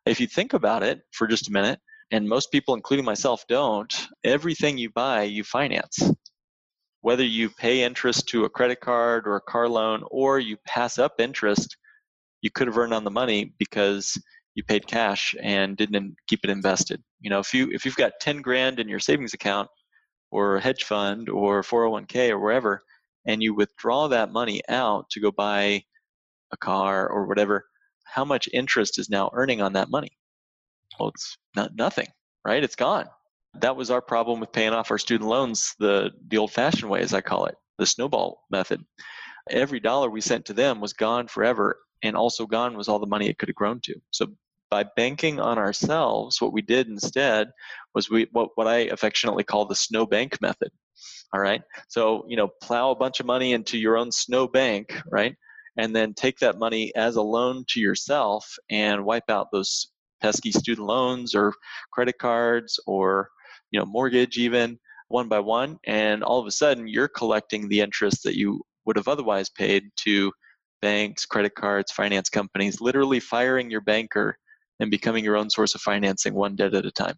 If you think about it for just a minute, and most people, including myself, don't, everything you buy, you finance. Whether you pay interest to a credit card or a car loan, or you pass up interest you could have earned on the money because you paid cash and didn't keep it invested. You know, if you if you've got 10 grand in your savings account or a hedge fund or 401k or wherever and you withdraw that money out to go buy a car or whatever, how much interest is now earning on that money? Well, it's not nothing, right? It's gone. That was our problem with paying off our student loans the the old-fashioned way as I call it, the snowball method. Every dollar we sent to them was gone forever and also gone was all the money it could have grown to. So by banking on ourselves, what we did instead was we what, what I affectionately call the snow bank method. All right. So, you know, plow a bunch of money into your own snow bank, right? And then take that money as a loan to yourself and wipe out those pesky student loans or credit cards or, you know, mortgage even one by one. And all of a sudden you're collecting the interest that you would have otherwise paid to banks, credit cards, finance companies, literally firing your banker and becoming your own source of financing one debt at a time.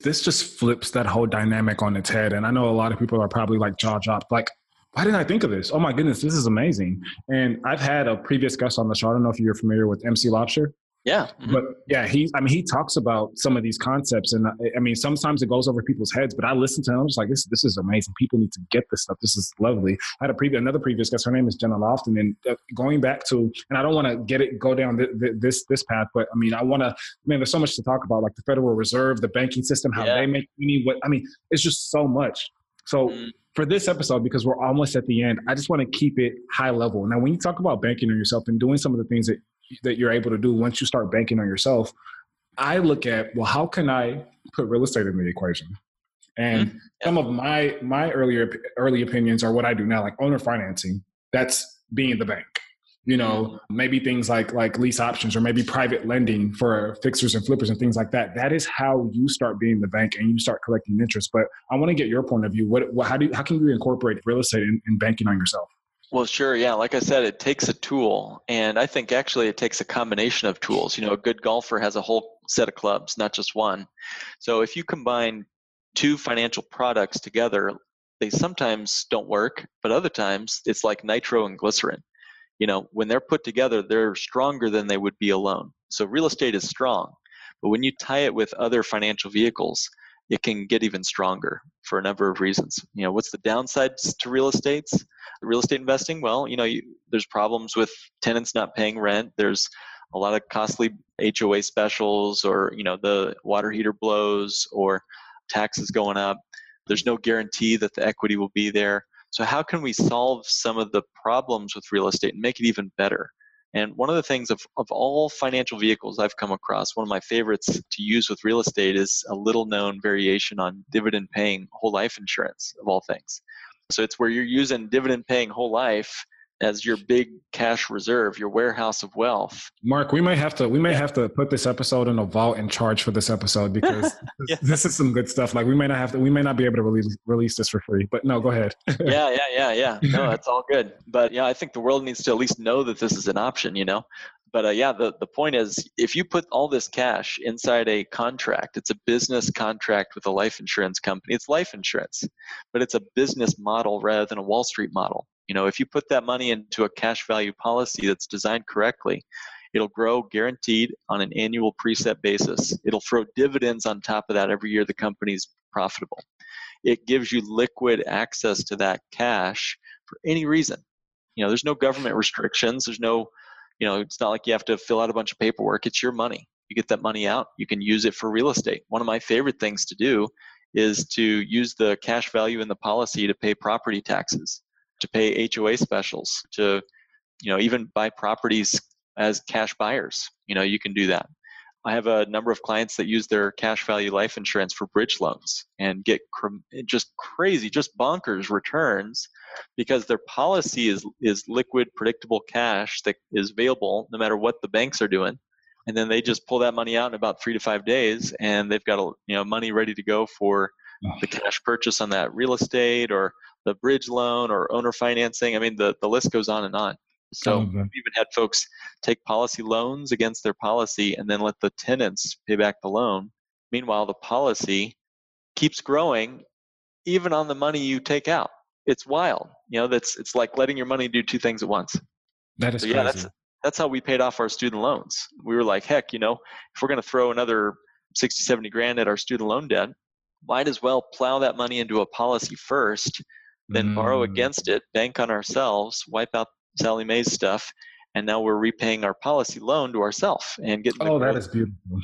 This just flips that whole dynamic on its head. And I know a lot of people are probably like jaw dropped, like, why didn't I think of this? Oh my goodness, this is amazing. And I've had a previous guest on the show. I don't know if you're familiar with MC Laubscher. Yeah. Mm-hmm. But yeah, he, I mean, he talks about some of these concepts and I mean, sometimes it goes over people's heads, but I listen to him. I'm just like, this, this is amazing. People need to get this stuff. This is lovely. I had a previous, another previous guest. Her name is Jenna Lofton. And uh, going back to, and I don't want to get it, go down th- th- this, this path, but I mean, I want to, man, there's so much to talk about, like the Federal Reserve, the banking system, how yeah. they make money. What, I mean, it's just so much. So mm. for this episode, because we're almost at the end, I just want to keep it high level. Now, when you talk about banking on yourself and doing some of the things that that you're able to do once you start banking on yourself, I look at well, how can I put real estate in the equation? And mm-hmm. some of my my earlier early opinions are what I do now, like owner financing. That's being the bank. You know, mm-hmm. maybe things like like lease options or maybe private lending for fixers and flippers and things like that. That is how you start being the bank and you start collecting interest. But I want to get your point of view. What, what how do you, how can you incorporate real estate in, in banking on yourself? Well, sure. Yeah. Like I said, it takes a tool. And I think actually it takes a combination of tools. You know, a good golfer has a whole set of clubs, not just one. So if you combine two financial products together, they sometimes don't work, but other times it's like nitro and glycerin. You know, when they're put together, they're stronger than they would be alone. So real estate is strong. But when you tie it with other financial vehicles, it can get even stronger for a number of reasons. You know, what's the downsides to real estates? Real estate investing? Well, you know, you, there's problems with tenants not paying rent. There's a lot of costly HOA specials, or you know, the water heater blows, or taxes going up. There's no guarantee that the equity will be there. So, how can we solve some of the problems with real estate and make it even better? And one of the things of, of all financial vehicles I've come across, one of my favorites to use with real estate is a little known variation on dividend paying whole life insurance, of all things. So it's where you're using dividend paying whole life as your big cash reserve, your warehouse of wealth. Mark, we may have to we may have to put this episode in a vault and charge for this episode because *laughs* yeah. this is some good stuff. Like we may not have to we may not be able to release release this for free. But no, go ahead. yeah, yeah, yeah, yeah. *laughs* No, that's all good. But yeah, I think the world needs to at least know that this is an option, you know. But uh, yeah, the, the point is if you put all this cash inside a contract, it's a business contract with a life insurance company. It's life insurance, but it's a business model rather than a Wall Street model. You know, if you put that money into a cash value policy that's designed correctly, it'll grow guaranteed on an annual preset basis. It'll throw dividends on top of that every year the company's profitable. It gives you liquid access to that cash for any reason. You know, there's no government restrictions. There's no, you know, it's not like you have to fill out a bunch of paperwork. It's your money. You get that money out, you can use it for real estate. One of my favorite things to do is to use the cash value in the policy to pay property taxes to pay HOA specials, to you know even buy properties as cash buyers. You know you can do that. I have a number of clients that use their cash value life insurance for bridge loans and get cr- just crazy, just bonkers returns because their policy is is liquid, predictable cash that is available no matter what the banks are doing, and then they just pull that money out in about three to five days, and they've got a, you know money ready to go for the cash purchase on that real estate or the bridge loan or owner financing. I mean, the, the list goes on and on. So we've even had folks take policy loans against their policy and then let the tenants pay back the loan. Meanwhile, the policy keeps growing even on the money you take out. It's wild. You know, that's it's like letting your money do two things at once. That is So, crazy. yeah, that's that's how we paid off our student loans. We were like, heck, you know, if we're going to throw another 60, 70 grand at our student loan debt, might as well plow that money into a policy first, then borrow Mm. against it, bank on ourselves, wipe out Sallie Mae's stuff, and now we're repaying our policy loan to ourselves and getting. the Oh, that growth. beautiful.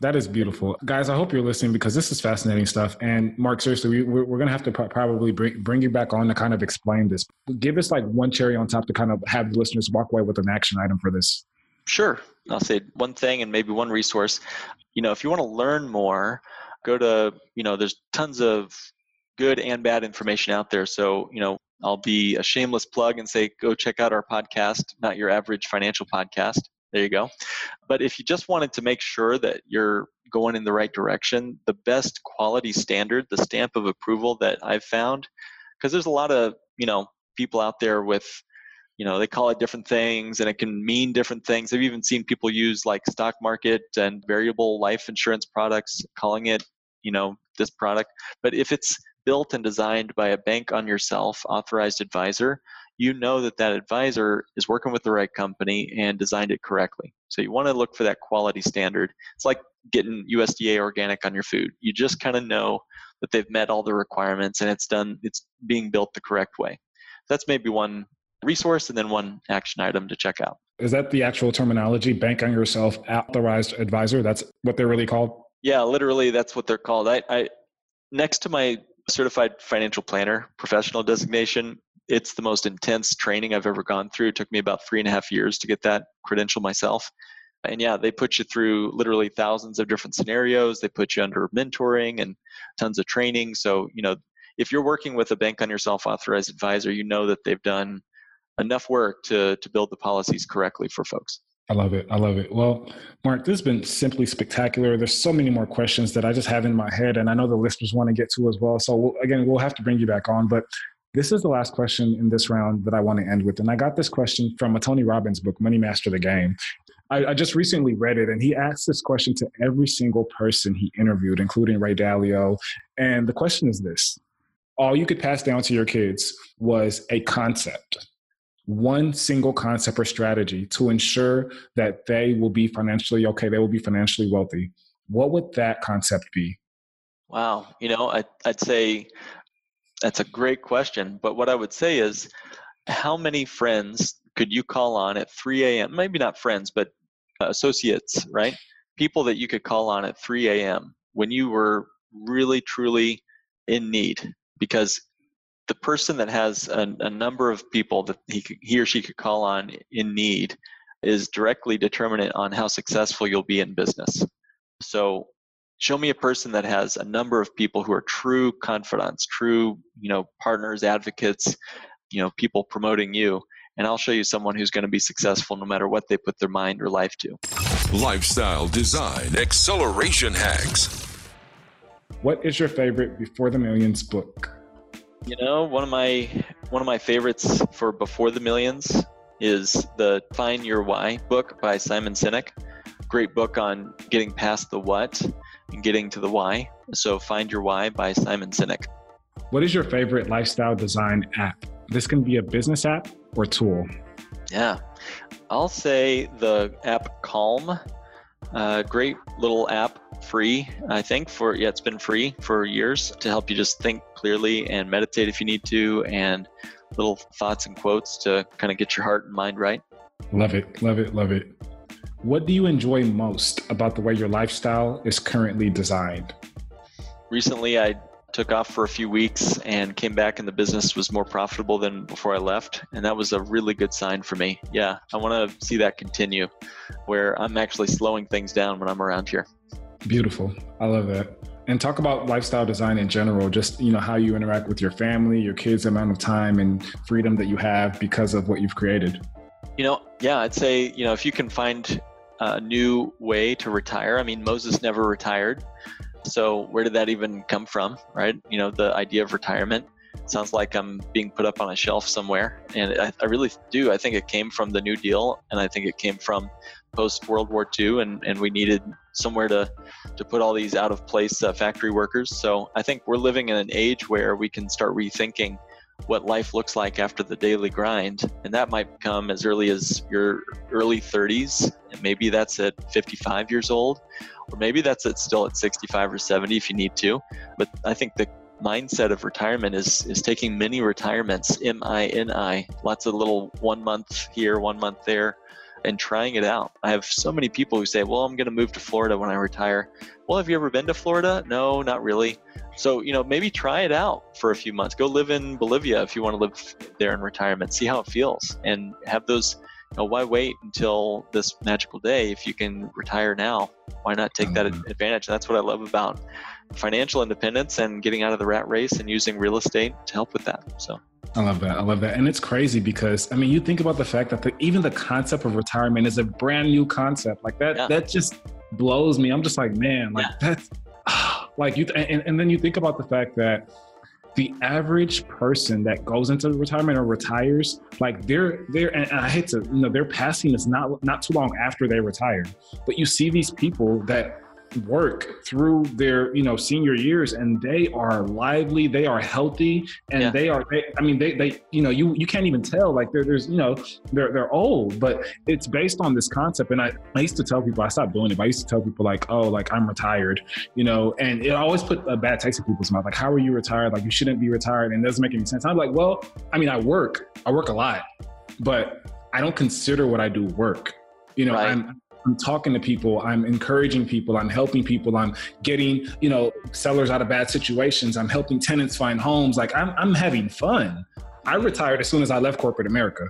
That is beautiful, guys. I hope you're listening because this is fascinating stuff. And Mark, seriously, we, we're, we're going to have to pro- probably bring, bring you back on to kind of explain this. Give us like one cherry on top to kind of have the listeners walk away with an action item for this. Sure. I'll say one thing and maybe one resource. You know, if you want to learn more, go to, you know, there's tons of good and bad information out there. So, you know, I'll be a shameless plug and say, go check out our podcast, not your average financial podcast. There you go. But if you just wanted to make sure that you're going in the right direction, the best quality standard, the stamp of approval that I've found, because there's a lot of, you know, people out there with you know they call it different things and it can mean different things i've even seen people use like stock market and variable life insurance products calling it you know this product but if it's built and designed by a bank on yourself authorized advisor you know that that advisor is working with the right company and designed it correctly so you want to look for that quality standard it's like getting usda organic on your food you just kind of know that they've met all the requirements and it's done it's being built the correct way that's maybe one resource and then one action item to check out. Is that the actual terminology? Bank on yourself, authorized advisor. That's what they're really called. Yeah, literally, that's what they're called. I, I next to my certified financial planner professional designation, it's the most intense training I've ever gone through. It took me about three and a half years to get that credential myself. And yeah, they put you through literally thousands of different scenarios. They put you under mentoring and tons of training. So, you know, if you're working with a bank on yourself authorized advisor, you know that they've done enough work to to build the policies correctly for folks. I love it. I love it. Well, Mark, this has been simply spectacular. There's so many more questions that I just have in my head, and I know the listeners want to get to as well. So, we'll, again, we'll have to bring you back on. But this is the last question in this round that I want to end with. And I got this question from a Tony Robbins book, Money Master the Game. I, I just recently read it, and he asked this question to every single person he interviewed, including Ray Dalio. And the question is this All you could pass down to your kids was a concept one single concept or strategy to ensure that they will be financially okay, they will be financially wealthy, what would that concept be? Wow, you know, I, I'd say that's a great question. But what I would say is, how many friends could you call on at 3 a.m.? Maybe not friends, but associates, right? People that you could call on at 3 a.m. when you were really, truly in need. Because the person that has a, a number of people that he, could, he or she could call on in need is directly determinant on how successful you'll be in business. So show me a person that has a number of people who are true confidants, true, you know, partners, advocates, you know, people promoting you, and I'll show you someone who's going to be successful no matter what they put their mind or life to. Lifestyle Design Acceleration Hacks. What is your favorite Before the Millions book? You know, one of my one of my favorites for Before the Millions is the Find Your Why book by Simon Sinek. Great book on getting past the what and getting to the why. So Find Your Why by Simon Sinek. What is your favorite lifestyle design app? This can be a business app or tool. Yeah, I'll say the app Calm. Uh, great little app, free. I think for yeah, it's been free for years to help you just think clearly and meditate if you need to, and little thoughts and quotes to kind of get your heart and mind right. Love it, love it, love it. What do you enjoy most about the way your lifestyle is currently designed? Recently, I took off for a few weeks and came back, and the business was more profitable than before I left, and that was a really good sign for me. Yeah, I want to see that continue, where I'm actually slowing things down when I'm around here. Beautiful. I love that. And talk about lifestyle design in general, just you know how you interact with your family, your kids, amount of time and freedom that you have because of what you've created. You know, yeah, I'd say you know if you can find a new way to retire. I mean, Moses never retired. So where did that even come from, right? You know, the idea of retirement sounds like I'm being put up on a shelf somewhere. And I, I really do. I think it came from the New Deal, and I think it came from post World War II, and, and we needed somewhere to, to put all these out of place uh, factory workers. So I think we're living in an age where we can start rethinking what life looks like after the daily grind. And that might come as early as your early 30s, and maybe that's at 55 years old, or maybe that's at still at 65 or 70 if you need to. But I think the mindset of retirement is is taking mini retirements, M I N I, lots of little one month here, one month there, and trying it out. I have so many people who say, "Well, I'm going to move to Florida when I retire." Well, have you ever been to Florida? No, not really. So, you know, maybe try it out for a few months. Go live in Bolivia if you want to live there in retirement. See how it feels and have those you know, why wait until this magical day if you can retire now? Why not take that Mhm. advantage? That's what I love about financial independence and getting out of the rat race and using real estate to help with that. So, I love that. I love that. And it's crazy because I mean, you think about the fact that the, even the concept of retirement is a brand new concept. Like that, Yeah. that just blows me. I'm just like, man, like that's *sighs* like you. And, and then you think about the fact that the average person that goes into retirement or retires, like they're they're, and I hate to, you know, their passing is not not too long after they retire. But you see these people that work through their you know senior years and they are lively they are healthy and Yeah. they are they, i mean they they you know you you can't even tell like they're, there's you know they're they're old but it's based on this concept and i i used to tell people i stopped doing it but i used to tell people like oh like i'm retired you know and it always put a bad taste in people's mouth like how are you retired like you shouldn't be retired and it doesn't make any sense i'm like well i mean i work i work a lot but i don't consider what i do work you know Right. i'm I'm talking to people, I'm encouraging people, I'm helping people, I'm getting, you know, sellers out of bad situations, I'm helping tenants find homes. Like I'm I'm having fun. I retired as soon as I left corporate America,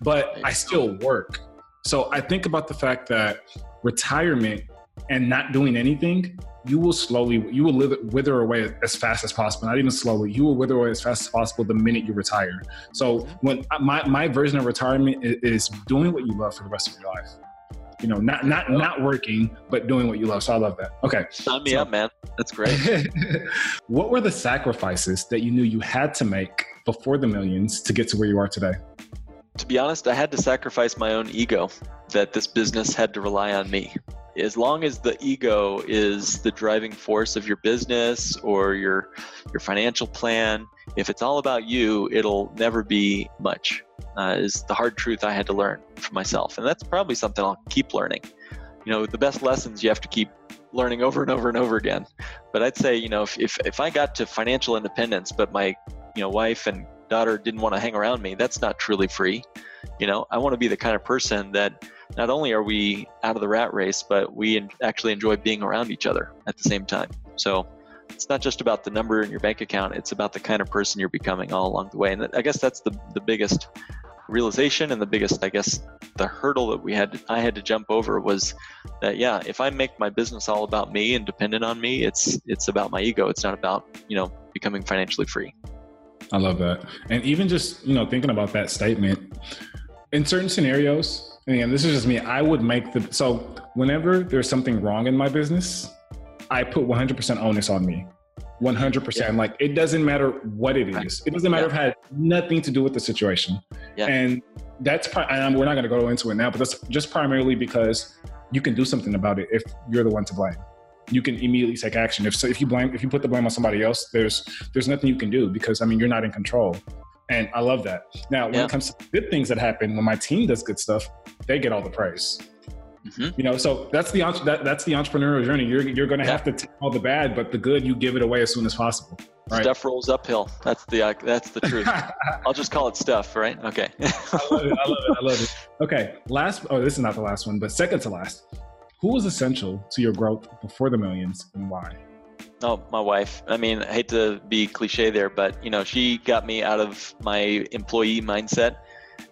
but I still work. So I think about the fact that retirement and not doing anything, you will slowly, you will live, wither away as fast as possible. Not even slowly, you will wither away as fast as possible the minute you retire. So when uh, my, my version of retirement is, is doing what you love for the rest of your life. You know, not not not working, but doing what you love. So I love that. Okay. sign me So- up, man. That's great. *laughs* what were the sacrifices that you knew you had to make before the millions to get to where you are today? to be honest, I had to sacrifice my own ego that this business had to rely on me. As long as the ego is the driving force of your business or your your financial plan, if it's all about you, it'll never be much. Uh, is the hard truth I had to learn for myself, and that's probably something I'll keep learning. You know, the best lessons you have to keep learning over and over and over again. But I'd say, you know, if if, if I got to financial independence, but my you know wife and daughter didn't want to hang around me, that's not truly free. You know, I want to be the kind of person that not only are we out of the rat race, but we actually enjoy being around each other at the same time. So it's not just about the number in your bank account, it's about the kind of person you're becoming all along the way. And I guess that's the, the biggest realization and the biggest, I guess, the hurdle that we had, I had to jump over was that, yeah, if I make my business all about me and dependent on me, it's, it's about my ego. It's not about, you know, becoming financially free. I love that. And even just, you know, thinking about that statement, in certain scenarios, and again, this is just me, I would make the so whenever there's something wrong in my business, I put 100% onus on me. 100%. Like it doesn't matter what it is. It doesn't matter if it had nothing to do with the situation. Yeah. And that's, and we're not going to go into it now, but that's just primarily because you can do something about it if you're the one to blame. You can immediately take action. If so, if you blame, if you put the blame on somebody else, there's there's nothing you can do because I mean you're not in control. And I love that. Now, when Yeah. it comes to good things that happen, when my team does good stuff, they get all the praise. Mhm. You know, so that's the that, that's the entrepreneurial journey. You're you're going to Yeah. have to take all the bad, but the good you give it away as soon as possible. Right. Stuff rolls uphill. That's the, uh, that's the truth. I *laughs* I'll just call it stuff, right? Okay. love it. I love it. I love it. Okay, last. Oh, this is not the last one, but second to last. Who was essential to your growth before the millions, and why? Oh, my wife. I mean, I hate to be cliche there, but you know, she got me out of my employee mindset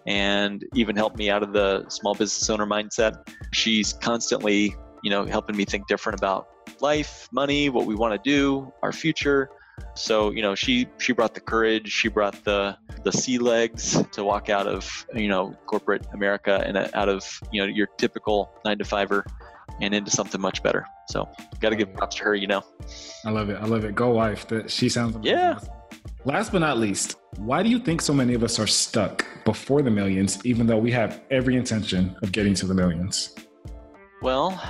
and even helped me out of the small business owner mindset. She's constantly, you know, helping me think different about life, money, what we want to do, our future. So you know, she she brought the courage, she brought the the sea legs to walk out of you know corporate America and uh, out of you know your typical nine to fiver and into something much better. So got to give props to her, you know. I love it. I love it. Go wife. That she sounds amazing. Yeah. Last but not least, why do you think so many of us are stuck before the millions, even though we have every intention of getting to the millions? Well,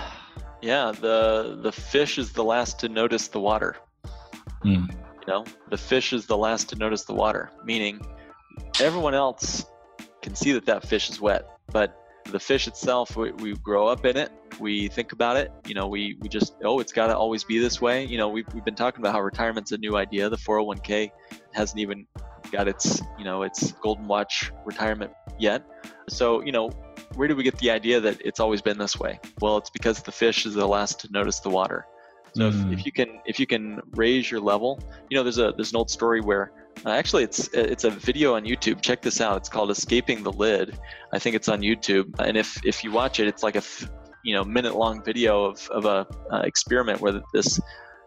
yeah, the the fish is the last to notice the water. Mm. You know, the fish is the last to notice the water, meaning everyone else can see that that fish is wet, but the fish itself, we, we grow up in it, we think about it, you know, we, we just, oh, it's got to always be this way. You know, we've, we've been talking about how retirement's a new idea. The 401k hasn't even got its, you know, its golden watch retirement yet. So, you know, where do we get the idea that it's always been this way? Well, it's because the fish is the last to notice the water. So mm. if, if, you can if you can raise your level, you know, there's a there's an old story where uh, actually it's it's a video on YouTube. Check this out. It's called "Escaping the Lid." I think it's on YouTube. And if if you watch it, it's like a you know minute long video of of a uh, experiment where this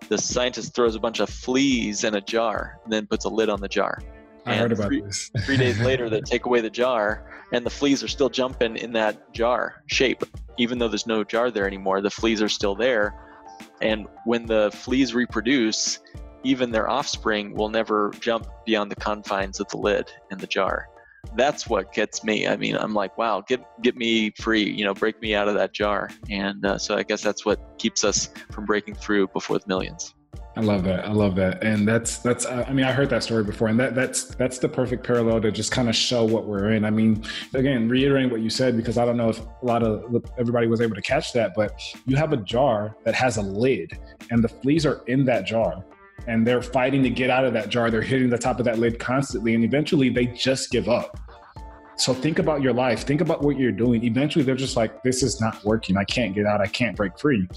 this scientist throws a bunch of fleas in a jar and then puts a lid on the jar. I heard about three, this. *laughs* three days later, they *laughs* take away the jar, and the fleas are still jumping in that jar shape, even though there's no jar there anymore. The fleas are still there, and when the fleas reproduce, even their offspring will never jump beyond the confines of the lid and the jar. That's what gets me. I mean, I'm like, wow, get get me free, you know, break me out of that jar. And uh, so I guess that's what keeps us from breaking through before the millions. I love that. I love that. And that's that's I mean I heard that story before and that that's that's the perfect parallel to just kind of show what we're in. I mean, again, reiterating what you said because I don't know if a lot of everybody was able to catch that, but you have a jar that has a lid and the fleas are in that jar and they're fighting to get out of that jar. They're hitting the top of that lid constantly and eventually they just give up. So think about your life. Think about what you're doing. Eventually they're just like this is not working. I can't get out. I can't break free.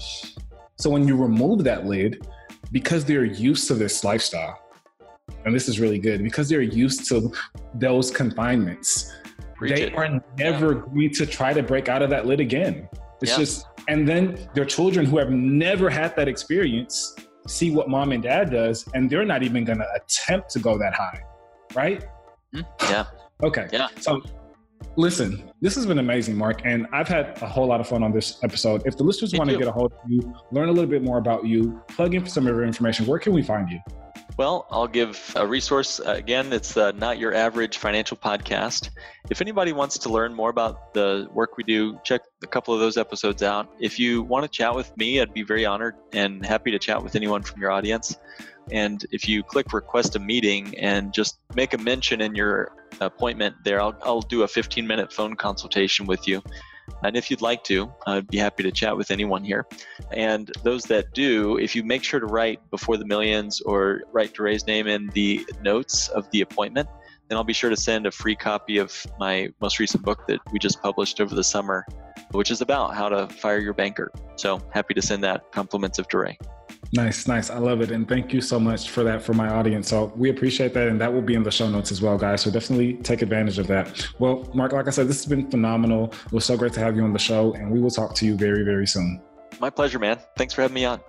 So when you remove that lid, because they're used to this lifestyle, and this is really good, because they're used to those confinements, Preach they it. are never yeah. going to try to break out of that lid again. It's yeah. just, and then their children who have never had that experience see what mom and dad does, and they're not even going to attempt to go that high, right? Hmm. Yeah. okay. Yeah. So Listen, this has been amazing, Mark, and I've had a whole lot of fun on this episode. If the listeners want to get a hold of you, learn a little bit more about you, plug in for some of your information, where can we find you? Well, I'll give a resource. Uh, again, it's the Not Your Average Financial Podcast. If anybody wants to learn more about the work we do, check a couple of those episodes out. If you want to chat with me, I'd be very honored and happy to chat with anyone from your audience. And if you click request a meeting and just make a mention in your appointment there, I'll, I'll do a 15 minute phone consultation with you. And if you'd like to, I'd be happy to chat with anyone here. And those that do, if you make sure to write before the millions or write Duray's name in the notes of the appointment, then I'll be sure to send a free copy of my most recent book that we just published over the summer, which is about how to fire your banker. So happy to send that compliments of Duray. Nice, nice. I love it. And thank you so much for that for my audience. So we appreciate that. And that will be in the show notes as well, guys. So definitely take advantage of that. Well, Mark, like I said, this has been phenomenal. It was so great to have you on the show. And we will talk to you very, very soon. My pleasure, man. Thanks for having me on.